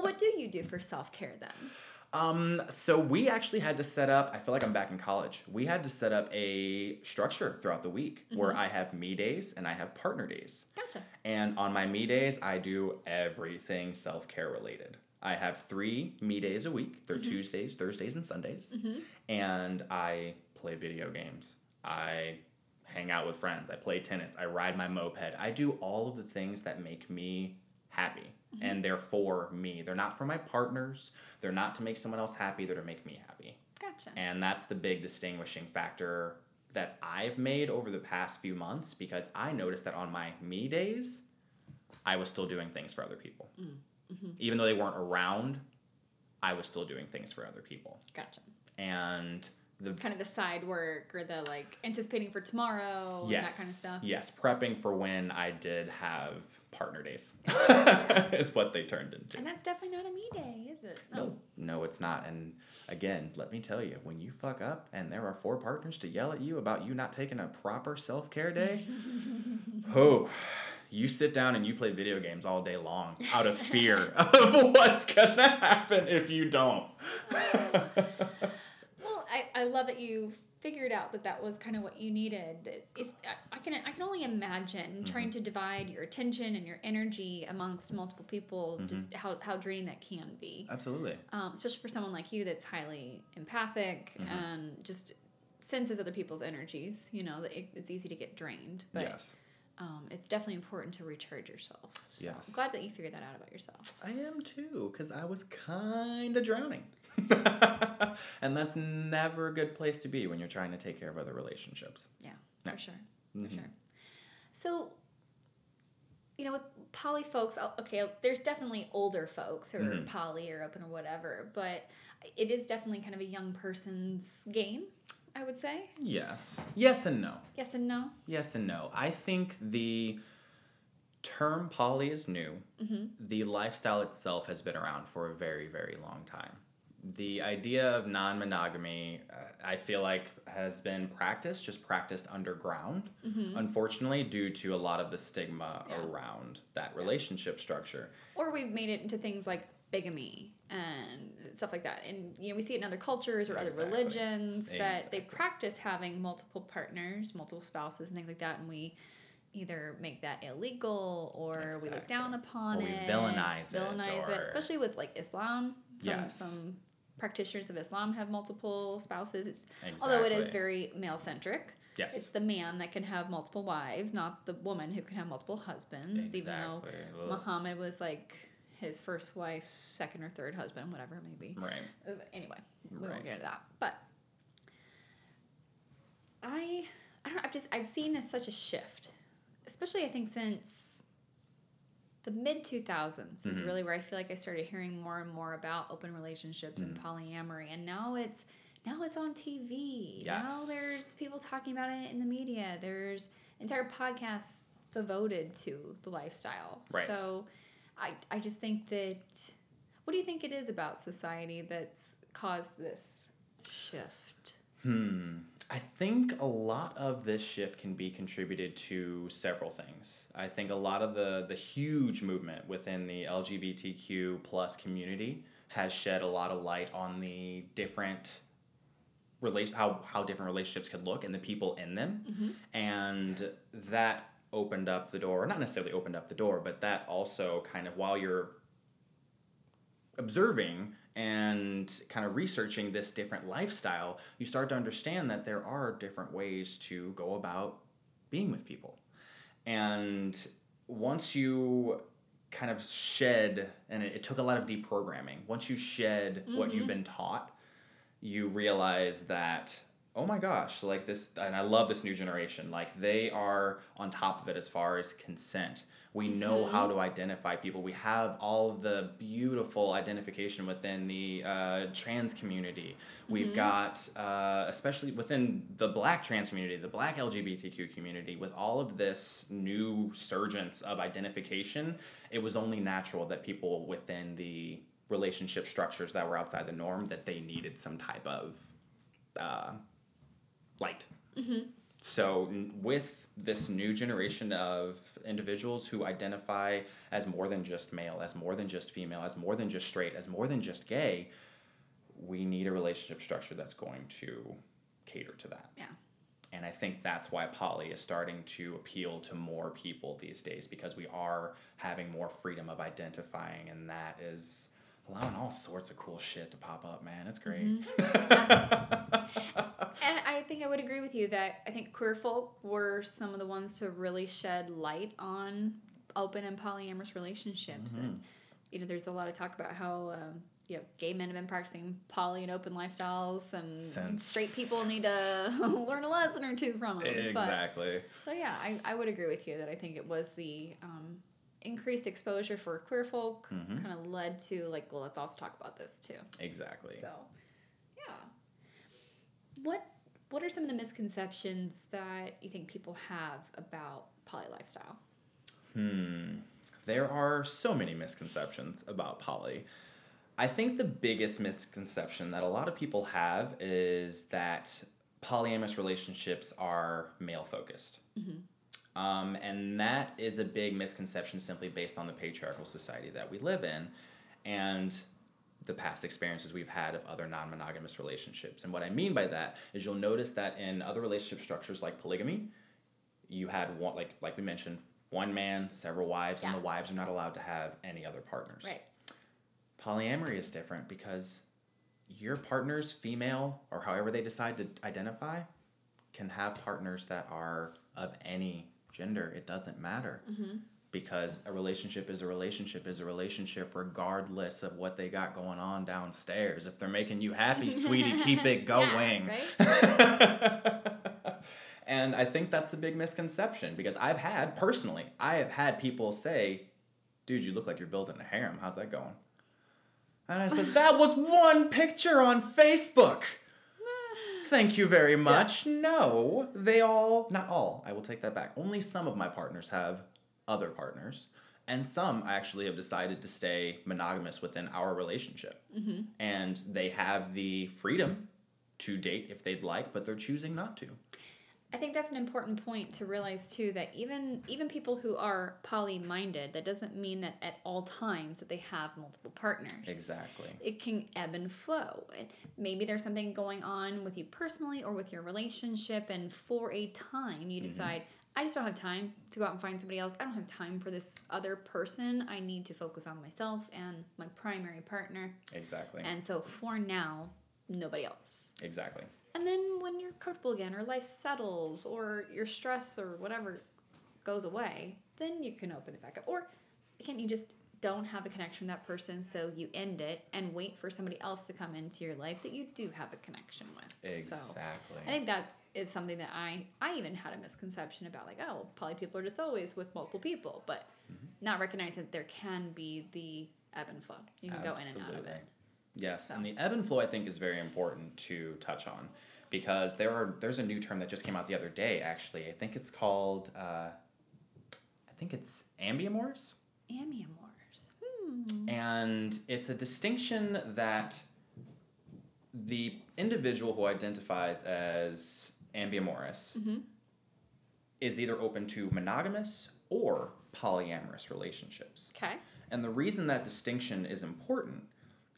well, what do you do for self care then? Um, so we actually had to set up, I feel like I'm back in college. We had to set up a structure throughout the week mm-hmm. where I have me days and I have partner days. Gotcha. And on my me days, I do everything self care related. I have three me days a week. They're mm-hmm. Tuesdays, Thursdays, and Sundays. Mm-hmm. And I play video games. I hang out with friends. I play tennis. I ride my moped. I do all of the things that make me happy. And mm-hmm. they're for me. They're not for my partners. They're not to make someone else happy. They're to make me happy. Gotcha. And that's the big distinguishing factor that I've made over the past few months because I noticed that on my me days, I was still doing things for other people. Mm, mm-hmm. Even though they weren't around, I was still doing things for other people. Gotcha. And the Kind of the side work or the like anticipating for tomorrow and yes, that kind of stuff. Yes, prepping for when I did have partner days is what they turned into. And that's definitely not a me day, is it? No, no, it's not. And again, let me tell you, when you fuck up and there are four partners to yell at you about you not taking a proper self care day, oh, you sit down and you play video games all day long out of fear of what's gonna happen if you don't. Well, I, I love that you figured out that that was kind of what you needed. That is, I, I can I can only imagine Mm-hmm. trying to divide your attention and your energy amongst multiple people, Mm-hmm. just how, how draining that can be. Absolutely. Um, especially for someone like you that's highly empathic Mm-hmm. and just senses other people's energies. You know, that it, it's easy to get drained, but yes. um, it's definitely important to recharge yourself. So Yes. I'm glad that you figured that out about yourself. I am too, because I was kind of drowning. and that's never a good place to be when you're trying to take care of other relationships. Yeah, Yeah. for sure, Mhm. for sure. So, you know, with poly folks, okay, there's definitely older folks who are Mhm. poly or open or whatever, but it is definitely kind of a young person's game, I would say. Yes. Yes and no. Yes and no. Yes and no. I think the term poly is new. Mm-hmm. The lifestyle itself has been around for a very, very long time. The idea of non monogamy, uh, I feel like, has been practiced, just practiced underground, unfortunately, due to a lot of the stigma Mm-hmm. Yeah. around that relationship structure. Or we've made it into things like bigamy and stuff like that. And, you know, we see it in other cultures or other Exactly. religions that they practice having multiple partners, multiple spouses, and things like that. And we either make that illegal or we look down upon Or we it. villainize it, villainize or- especially with like Islam. Some, Yes. some practitioners of Islam have multiple spouses. It's, Although it is very male centric. Yes. It's the man that can have multiple wives, not the woman who can have multiple husbands. Even though Ugh. Muhammad was like his first wife's second or third husband, whatever it may be. Right. Uh, Anyway, we Right. won't get into that. But I, I don't know. I've just I've seen a, such a shift, especially I think since the mid two thousands is really where I feel like I started hearing more and more about open relationships and Mm. polyamory, and now it's now it's on TV. Now there's people talking about it in the media. There's entire podcasts devoted to the lifestyle. Right. So I I just think that what do you think it is about society that's caused this shift? Hmm. I think a lot of this shift can be contributed to several things. I think a lot of the the huge movement within the LGBTQ plus community has shed a lot of light on the different relation how how different relationships could look and the people in them, mm-hmm. and that opened up the door. Not necessarily opened up the door, but that also kind of while you're observing and kind of researching this different lifestyle, you start to understand that there are different ways to go about being with people. And once you kind of shed, and it, it took a lot of deprogramming, once you shed what you've mm-hmm. been taught, you realize that, oh my gosh, like this, and I love this new generation, like they are on top of it as far as consent. We know how to identify people. We have all of the beautiful identification within the uh, trans community. We've got, uh, especially within the black trans community, the black LGBTQ community, with all of this new surgence of identification, it was only natural that people within the relationship structures that were outside the norm that they needed some type of uh, light. So, n- with this new generation of individuals who identify as more than just male, as more than just female, as more than just straight, as more than just gay, we need a relationship structure that's going to cater to that. Yeah. And I think that's why poly is starting to appeal to more people these days because we are having more freedom of identifying, and that is allowing all sorts of cool shit to pop up, man. It's great. And I think I would agree with you that I think queer folk were some of the ones to really shed light on open and polyamorous relationships. And, you know, there's a lot of talk about how, um, you know, gay men have been practicing poly and open lifestyles, and Since- straight people need to learn a lesson or two from them. But, exactly. but yeah, I, I would agree with you that I think it was the um, increased exposure for queer folk kind of led to, like, well, let's also talk about this too. Exactly. So, yeah. What What are some of the misconceptions that you think people have about poly lifestyle? Hmm. There are so many misconceptions about poly. I think the biggest misconception that a lot of people have is that polyamorous relationships are male focused. Um, and that is a big misconception simply based on the patriarchal society that we live in and the past experiences we've had of other non monogamous relationships. And what I mean by that is you'll notice that in other relationship structures like polygamy, you had one, like, like we mentioned, one man, several wives, and the wives are not allowed to have any other partners. Right. Polyamory is different because your partner's female or however they decide to identify can have partners that are of any gender. It doesn't matter. Mm-hmm. Because a relationship is a relationship is a relationship regardless of what they got going on downstairs. If they're making you happy, sweetie, keep it going. Yeah, right? And I think that's the big misconception because I've had, personally, I have had people say, dude, you look like you're building a harem. How's that going? And I said, that was one picture on Facebook. Thank you very much. No, they all, not all, I will take that back. Only some of my partners have other partners. And some actually have decided to stay monogamous within our relationship. Mm-hmm. And they have the freedom to date if they'd like, but they're choosing not to. I think that's an important point to realize too that even even people who are poly minded, that doesn't mean that at all times that they have multiple partners. Exactly. It can ebb and flow. Maybe there's something going on with you personally or with your relationship, and for a time you mm-hmm. decide, I just don't have time to go out and find somebody else. I don't have time for this other person. I need to focus on myself and my primary partner. Exactly. And so for now, nobody else. exactly. And then when you're comfortable again, or life settles, or your stress or whatever goes away, then you can open it back up. Or again, you just don't have a connection with that person, so you end it and wait for somebody else to come into your life that you do have a connection with. So Exactly. I think that is something that I I even had a misconception about, like, oh, poly people are just always with multiple people, but mm-hmm. not recognizing that there can be the ebb and flow. You can go in and out of it. Yes, and the ebb and flow I think is very important to touch on because there are there's a new term that just came out the other day. Actually, I think it's called uh, I think it's ambiamorous, Ambiamors. and it's a distinction that the individual who identifies as ambiamorous is either open to monogamous or polyamorous relationships. Okay. And the reason that distinction is important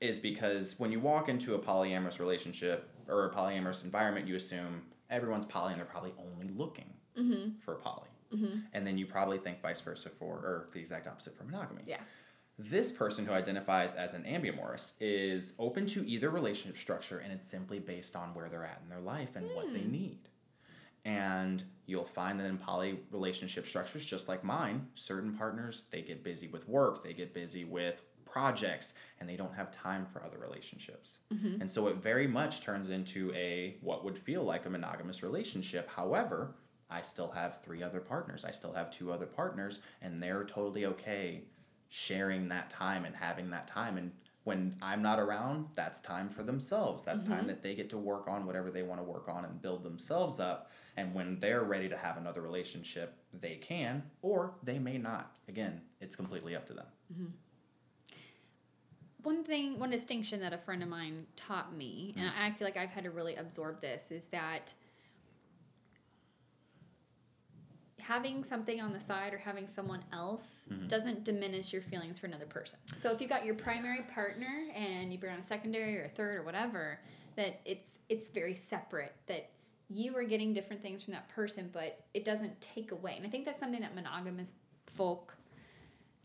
is because when you walk into a polyamorous relationship or a polyamorous environment, you assume everyone's poly and they're probably only looking mm-hmm. for poly. Mm-hmm. And then you probably think vice versa for, or the exact opposite for monogamy. Yeah. This person who identifies as an ambiamorous is open to either relationship structure and it's simply based on where they're at in their life and what they hmm. need. And you'll find that in poly relationship structures, just like mine, certain partners, they get busy with work, they get busy with projects, and they don't have time for other relationships. Mm-hmm. And so it very much turns into a what would feel like a monogamous relationship. However, I still have three other partners. I still have two other partners, and they're totally okay sharing that time and having that time. And when I'm not around, that's time for themselves. That's mm-hmm. time that they get to work on whatever they want to work on and build themselves up. And when they're ready to have another relationship, they can, or they may not. Again, it's completely up to them. Mm-hmm. One thing, one distinction that a friend of mine taught me, and I feel like I've had to really absorb this, is that having something on the side or having someone else Mm-hmm. doesn't diminish your feelings for another person. So if you've got your primary partner and you bring on a secondary or a third or whatever, that it's it's very separate. That you are getting different things from that person, but it doesn't take away. And I think that's something that monogamous folk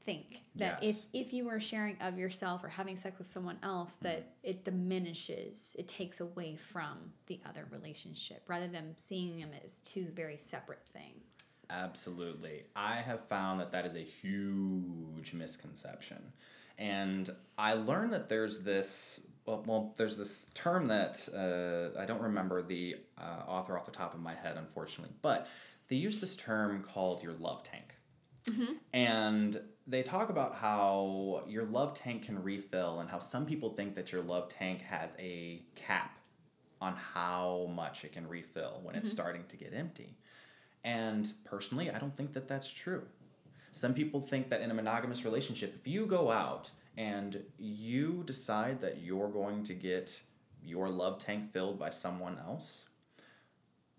think that Yes. if if you are sharing of yourself or having sex with someone else that it diminishes it takes away from the other relationship rather than seeing them as two very separate things Absolutely. I have found that that is a huge misconception. And I learned that there's this, well, well there's this term that uh, I don't remember the uh, author off the top of my head, unfortunately, but they use this term called your love tank. And they talk about how your love tank can refill and how some people think that your love tank has a cap on how much it can refill when it's mm-hmm. starting to get empty. And personally, I don't think that that's true. Some people think that in a monogamous relationship, if you go out and you decide that you're going to get your love tank filled by someone else,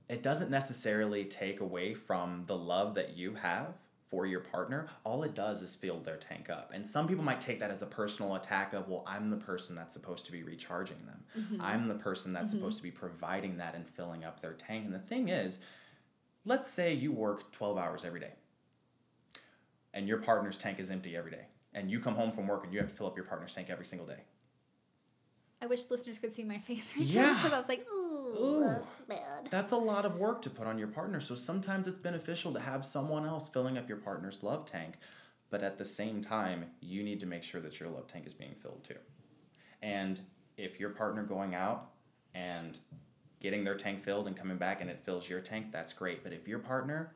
it doesn't necessarily take away from the love that you have for your partner. All it does is fill their tank up. And some people might take that as a personal attack of, well, I'm the person that's supposed to be recharging them. Mm-hmm. I'm the person that's mm-hmm. supposed to be providing that and filling up their tank. And the thing is, let's say you work 12 hours every day and your partner's tank is empty every day. And you come home from work and you have to fill up your partner's tank every single day. i wish listeners could see my face right Yeah. now because i was like ooh, that's bad That's a lot of work to put on your partner. So sometimes it's beneficial to have someone else filling up your partner's love tank. But at the same time, you need to make sure that your love tank is being filled too. And if your partner going out and getting their tank filled and coming back and it fills your tank, that's great. But if your partner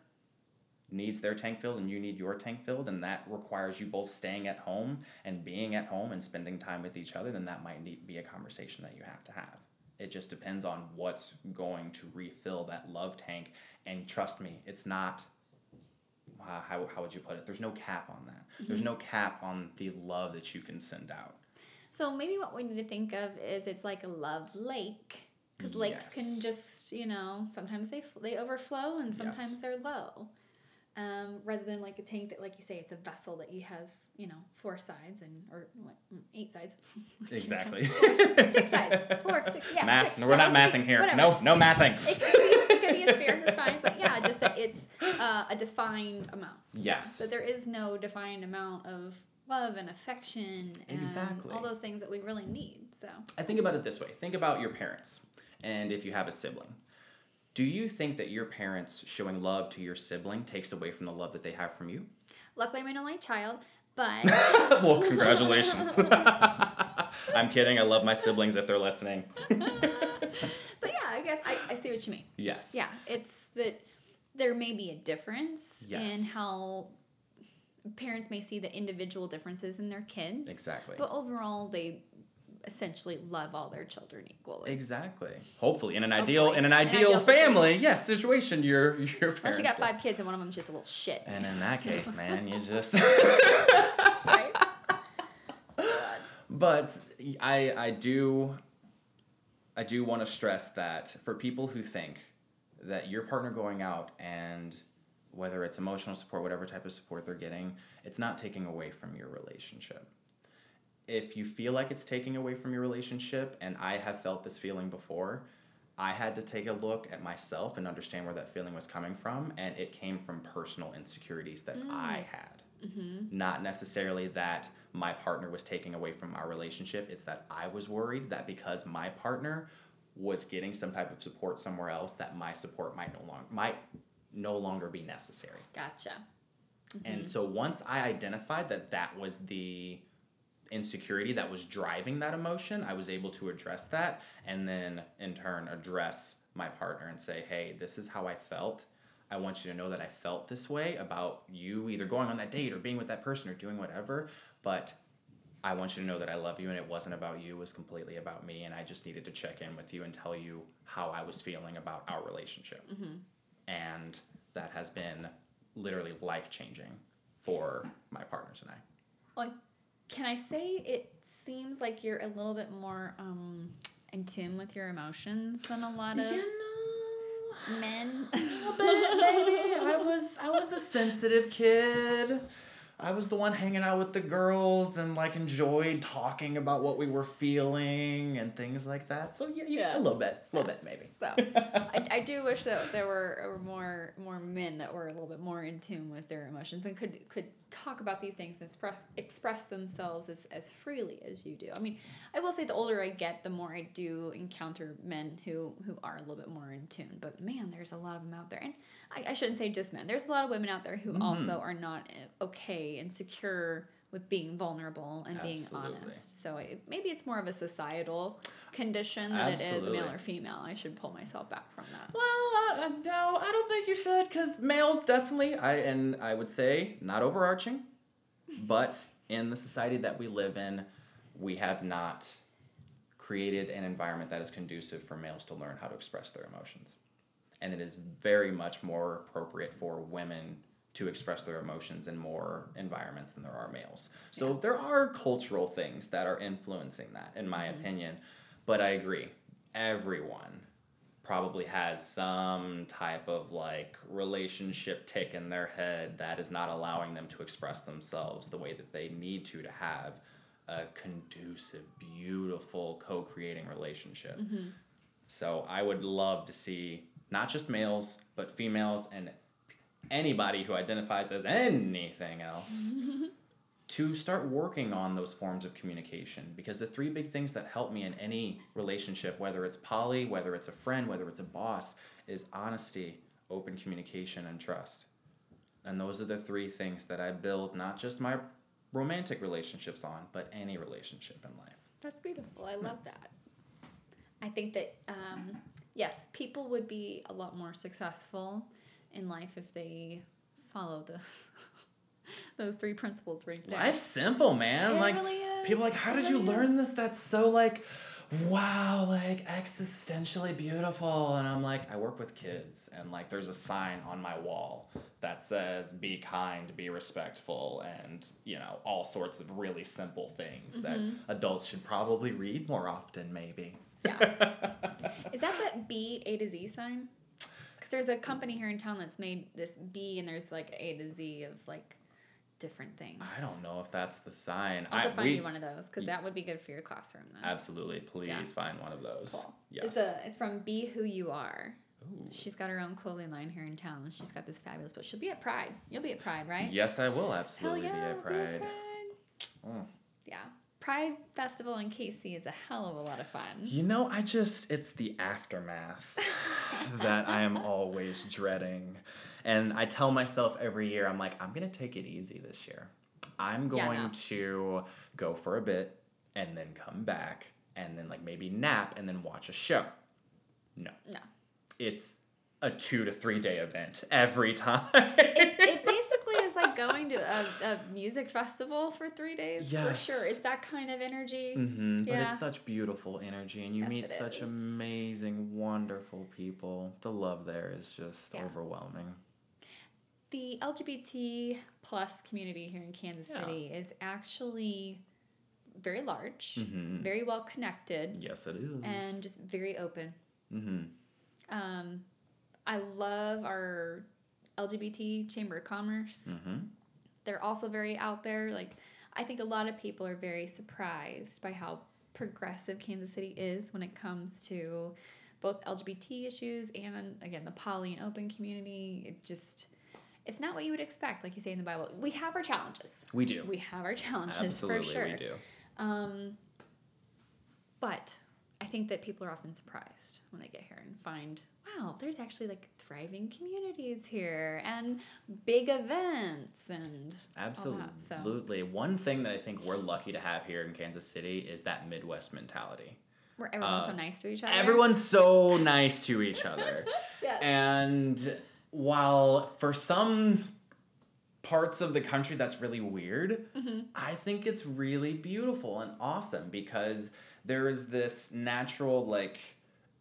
needs their tank filled and you need your tank filled and that requires you both staying at home and being at home and spending time with each other, then that might need, be a conversation that you have to have. It just depends on what's going to refill that love tank. And trust me, it's not, uh, how, how would you put it? There's no cap on that. There's no cap on the love that you can send out. so maybe what we need to think of is it's like a love lake because lakes can just you know sometimes they they overflow and sometimes Yes. they're low um, rather than like a tank that like you say it's a vessel that you has you know four sides and or what mm, eight sides Exactly. six sides four six yeah Math. six, No, we're not mathing here. whatever. No, no mathing. it could, be, it could be a sphere that's fine but yeah just that it's uh, a defined amount Yes. that there is no defined amount of love and affection and Exactly. all those things that we really need so I think about it this way think about your parents, and if you have a sibling. Do you think that your parents showing love to your sibling takes away from the love that they have from you? luckily i'm an only child but well, congratulations. I'm kidding. I love my siblings if they're listening. but yeah i guess I, I see what you mean Yes. yeah it's that there may be a difference in how parents may see the individual differences in their kids Exactly. but overall they essentially love all their children equally Exactly. Hopefully, in an ideal in an ideal, ideal family, yes, situation, your your parents. unless you got five kids and one of them's just a little shit And in that case, man, you just. right? But I I do I do want to stress that for people who think that your partner going out and whether it's emotional support, whatever type of support they're getting, it's not taking away from your relationship. If you feel like it's taking away from your relationship, and I have felt this feeling before, I had to take a look at myself and understand where that feeling was coming from, and it came from personal insecurities that mm. I had. Mm-hmm. Not necessarily that my partner was taking away from our relationship it's that i was worried that because my partner was getting some type of support somewhere else that my support might no longer might no longer be necessary. Gotcha. And mm-hmm. so once i identified that that was the insecurity that was driving that emotion i was able to address that and then in turn address my partner and say hey this is how i felt I want you to know that I felt this way about you either going on that date or being with that person or doing whatever, but I want you to know that I love you and it wasn't about you, it was completely about me, and I just needed to check in with you and tell you how I was feeling about our relationship. Mm-hmm. And that has been literally life changing for my partners and I. Well, can I say it seems like you're a little bit more um, in tune with your emotions than a lot of men. a little bit, maybe. I was I was the sensitive kid. I was the one hanging out with the girls and like enjoyed talking about what we were feeling and things like that. So yeah, yeah, Yeah. a little bit, a little bit maybe. So I, I do wish that there were, were more more men that were a little bit more in tune with their emotions and could could talk about these things and express express themselves as, as freely as you do. I mean, I will say the older I get, the more I do encounter men who who are a little bit more in tune. But man, there's a lot of them out there, and I, I shouldn't say just men. There's a lot of women out there who mm-hmm. also are not uh, okay and secure with being vulnerable and being honest. So it, maybe it's more of a societal condition than it is male or female. I should pull myself back from that. Well, I, I, no, I don't think you should, because males definitely. I and I would say not overarching, but in the society that we live in, we have not created an environment that is conducive for males to learn how to express their emotions, and it is very much more appropriate for women to express their emotions in more environments than there are males. So there are cultural things that are influencing that, in my mm-hmm. opinion. But I agree, everyone probably has some type of like relationship tick in their head that is not allowing them to express themselves the way that they need to to have a conducive, beautiful, co-creating relationship. Mm-hmm. So I would love to see not just males, but females and anybody who identifies as anything else to start working on those forms of communication because the three big things that help me in any relationship whether it's poly whether it's a friend whether it's a boss is honesty open communication and trust and those are the three things that i build not just my romantic relationships on but any relationship in life That's beautiful. I love that. I think that um, yes, people would be a lot more successful in life if they follow this those three principles right there. life's simple man It like really is. people are like how did you learn is. this that's so like wow like existentially beautiful and i'm like i work with kids and like there's a sign on my wall that says be kind be respectful and you know all sorts of really simple things that Mm-hmm. adults should probably read more often maybe Yeah. Is that the B A to Z sign? Because there's a company here in town that's made this B and there's like A to Z of like different things. i don't know if that's the sign I'll have I, to find we- you one of those because that would be good for your classroom then. absolutely please Yeah. find one of those Cool. yes It's a it's from Be Who You Are. Ooh. She's got her own clothing line here in town. and She's got this fabulous book. She'll be at Pride. You'll be at Pride, right? yes i will Hell absolutely yeah, be at pride Pride. Mm. Yeah. Pride Festival in KC is a hell of a lot of fun. You know, I just, it's the aftermath that I am always dreading. And I tell myself every year, I'm like, I'm going to take it easy this year. I'm Yeah, going no. to go for a bit and then come back and then, like, maybe nap and then watch a show. No, No. it's a two to three day event every time. It basically is like going to a, a music festival for three days for sure. It's that kind of energy. hmm But it's such beautiful energy, and you Yes, meet such is. amazing, wonderful people. The love there is just Yeah. overwhelming. The LGBT plus community here in Kansas Yeah. City is actually very large, Mhm. very well connected, Yes, it is. and just very open. hmm Um, I love our LGBT Chamber of Commerce. hmm They're also very out there. Like, I think a lot of people are very surprised by how progressive Kansas City is when it comes to both LGBT issues and, again, the poly and open community. It just, it's not what you would expect, like you say in the Bible. We have our challenges. We do. We have our challenges Absolutely, for sure. we do. Um, but I think that people are often surprised when I get here and find, wow, there's actually like thriving communities here and big events and all that. So Absolutely. One thing that I think we're lucky to have here in Kansas City is that Midwest mentality. where everyone's Uh, so nice to each other. Everyone's so nice to each other. Yes. And while for some parts of the country that's really weird, Mm-hmm. I think it's really beautiful and awesome because there is this natural like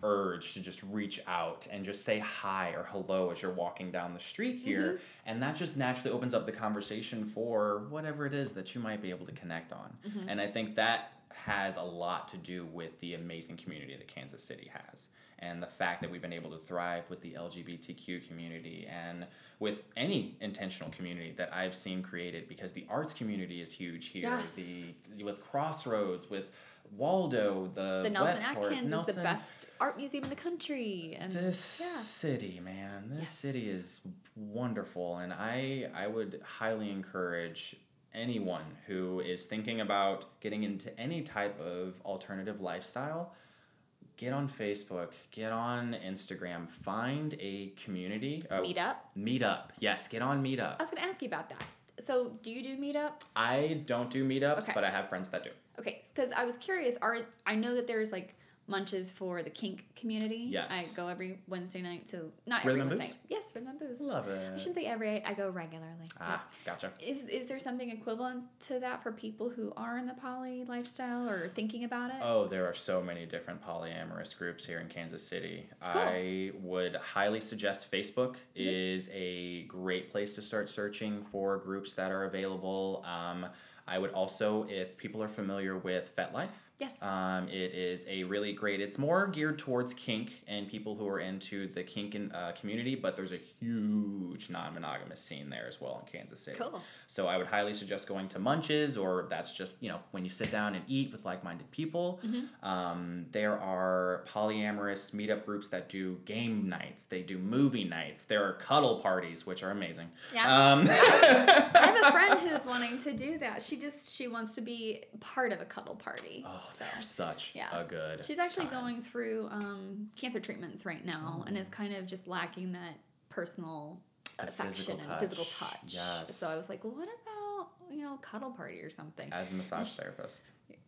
urge to just reach out and just say hi or hello as you're walking down the street here Mm-hmm. and that just naturally opens up the conversation for whatever it is that you might be able to connect on. Mm-hmm. And I think that has a lot to do with the amazing community that Kansas City has. and the fact that we've been able to thrive with the LGBTQ community and with any intentional community that I've seen created because the arts community is huge here. Yes. The with Crossroads, with Waldo, the The Nelson Westport, Atkins is the best art museum in the country, and this yeah, city, man, this Yes. city is wonderful, and I I would highly encourage anyone who is thinking about getting into any type of alternative lifestyle. Get on Facebook, get on Instagram, find a community. uh, meetup. Meetup, yes, get on Meetup. I was gonna ask you about that. So, do you do meetups? I don't do meetups, Okay. but I have friends that do. Okay, because I was curious. Are I know that there's like munches for the kink community. Yes. I go every Wednesday night to not Rhythm every Wednesday. Yes, rhythm and booze. Love I shouldn't say every. I go regularly. Ah, gotcha. Is is there something equivalent to that for people who are in the poly lifestyle or thinking about it? Oh, there are so many different polyamorous groups here in Kansas City. Cool. I would highly suggest Facebook is a great place to start searching for groups that are available. Um, I would also, if people are familiar with FetLife, Yes. um, it is a really great. It's more geared towards kink and people who are into the kink in, uh, community, but there's a huge non-monogamous scene there as well in Kansas City. Cool. So I would highly suggest going to Munches, or that's just you know when you sit down and eat with like-minded people. Mm-hmm. Um, there are polyamorous meetup groups that do game nights. They do movie nights. There are cuddle parties, which are amazing. Yeah. Um, I have a friend who's wanting to do that. She just she wants to be part of a cuddle party. oh, they're such Yeah. a good. She's actually time. going through um, cancer treatments right now and is kind of just lacking that personal The affection physical and touch. physical touch. Yes. So I was like, well, what about you know cuddle party or something? As a massage therapist,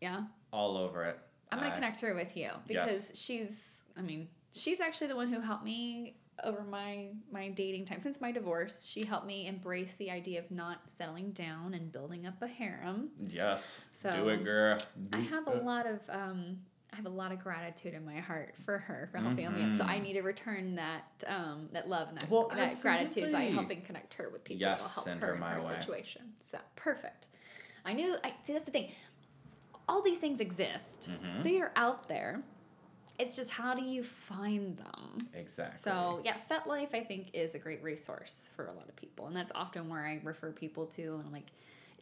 yeah, all over it. I'm gonna I- connect her with you because she's. I mean, she's actually the one who helped me over my my dating time since my divorce. She helped me embrace the idea of not settling down and building up a harem. Yes. Do it, girl. I have a lot of um, I have a lot of gratitude in my heart for her for helping me up. So I need to return that um, that love and that, Well, that gratitude by helping connect her with people Yes, that'll help her, her in her way. situation. So perfect. I knew. I see. That's the thing. All these things exist. Mm-hmm. They are out there. It's just how do you find them? Exactly. So yeah, FetLife I think is a great resource for a lot of people, and that's often where I refer people to. And I'm like,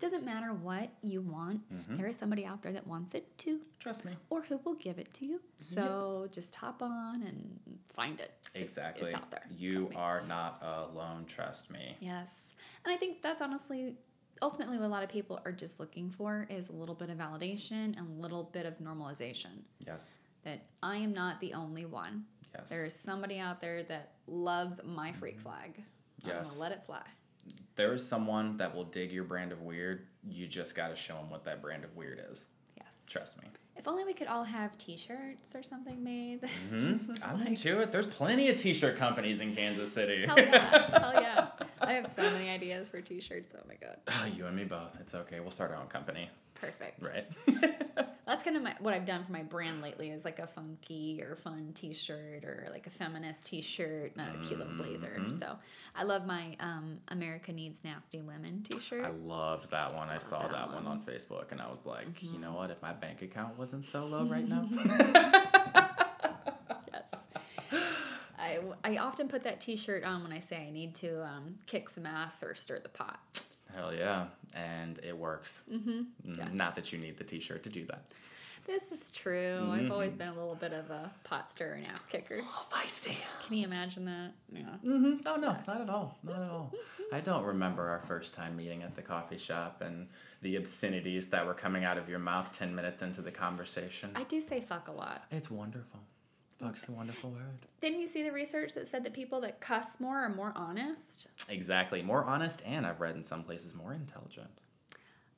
doesn't matter what you want. Mm-hmm. There is somebody out there that wants it too, trust me. or who will give it to you. So just hop on and find it. Exactly. it's out there. You are not alone. Trust me. Yes, and I think that's honestly. Ultimately, what a lot of people are just looking for is a little bit of validation and a little bit of normalization. Yes. That I am not the only one. Yes. There is somebody out there that loves my freak flag. I'm Yes. gonna let it fly. There is someone that will dig your brand of weird. You just got to show them what that brand of weird is. Yes. Trust me. If only we could all have T-shirts or something made. Hmm? I'm into it. There's plenty of t-shirt companies in Kansas City. Hell yeah! Hell yeah! I have so many ideas for T-shirts. Oh my god! you and me both. It's okay. We'll start our own company. Perfect. Right. Kind of my, what I've done for my brand lately is like a funky or fun T-shirt or like a feminist T-shirt, not a cute little blazer. Mm-hmm. So I love my um, America Needs Nasty Women T-shirt. I loved that one. I saw that that one one. on Facebook and I was like, you Mm-hmm. know what? If my bank account wasn't so low right now. Yes. I, I often put that T-shirt on when I say I need to um, kick some ass or stir the pot. Hell yeah. And it works. Mm-hmm. Yeah. Not that you need the t-shirt to do that. This is true. I've always been a little bit of a pot stirrer and ass kicker. Oh, feisty. Can you imagine that? Yeah. Mm-hmm. Oh no, not at all. Not at all. I don't remember our first time meeting at the coffee shop and the obscenities that were coming out of your mouth ten minutes into the conversation. I do say fuck a lot. It's wonderful. Fuck's a wonderful word. Didn't you see the research that said that people that cuss more are more honest? Exactly. More honest and I've read in some places more intelligent.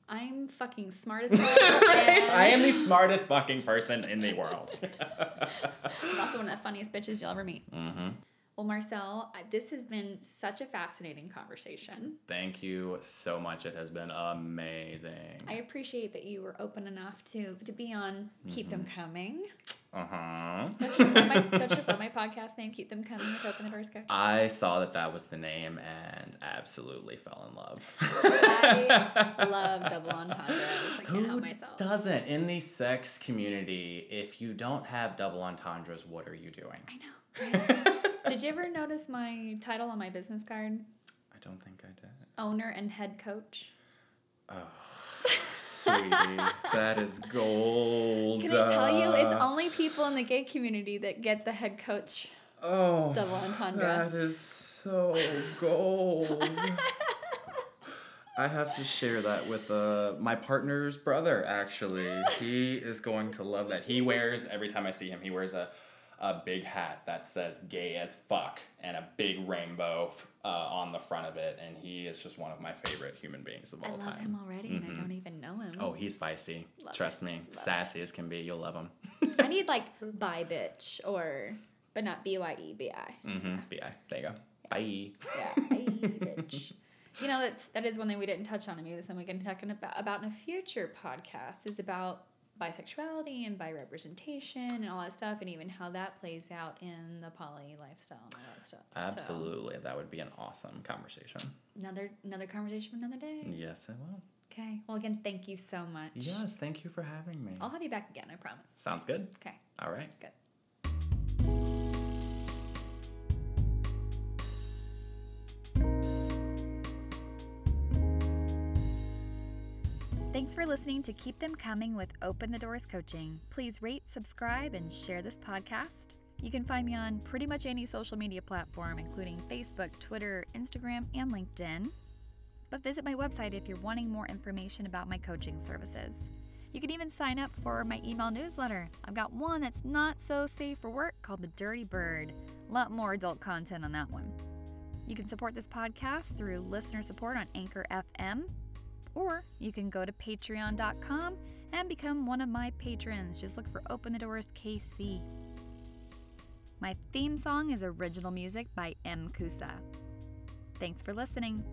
I'm fucking smart as fuck. and I am the smartest fucking person in the world. I'm also one of the funniest bitches you'll ever meet. mm-hmm. Well, Marcel, this has been such a fascinating conversation. Thank you so much. It has been amazing. I appreciate that you were open enough to to be on Keep Them Coming. Uh huh. Don't just love my, don't just love my podcast name? Keep them coming with Open the Doors Coach. I saw that that was the name and absolutely fell in love. I love double entendres. I can't help Who myself. doesn't? In the sex community, if you don't have double entendres, what are you doing? I know. Did you ever notice my title on my business card? I don't think I did. Owner and head coach. Oh. Sweetie, that is gold. Can I tell you, it's Uh, only people in the gay community that get the head coach oh, double entendre. That is so gold. I have to share that with uh, my partner's brother. Actually, he is going to love that. He wears every time I see him. He wears a a big hat that says "gay as fuck" and a big rainbow uh, on the front of it. And he is just one of my favorite human beings of all time. I love time. him already, and I don't even know him. Oh, he's feisty. Love Trust it. me, Love sassy as can be. You'll love him. I need like bi bitch or, but not B Y E B I. mm-hmm. Bi. There you go. Bye. Yeah, bi bitch. You know that's that is one thing we didn't touch on. and maybe something we can talk about about in a future podcast is about bisexuality and bi representation and all that stuff, and even how that plays out in the poly lifestyle and all that stuff. So, Absolutely, that would be an awesome conversation. another another conversation for another day. Yes, it will. Okay. Well, again, thank you so much. Yes, thank you for having me. I'll have you back again. I promise. Sounds good. Okay. All right. Good. Thanks for listening to Keep Them Coming with Open the Doors Coaching. Please rate, subscribe, and share this podcast. You can find me on pretty much any social media platform, including Facebook, Twitter, Instagram, and LinkedIn. But visit my website if you're wanting more information about my coaching services. You can even sign up for my email newsletter. I've got one that's not so safe for work called The Dirty Bird. A lot more adult content on that one. You can support this podcast through listener support on Anchor FM, or you can go to patreon.com and become one of my patrons. Just look for Open the Doors KC. My theme song is original music by M. Kusa. Thanks for listening.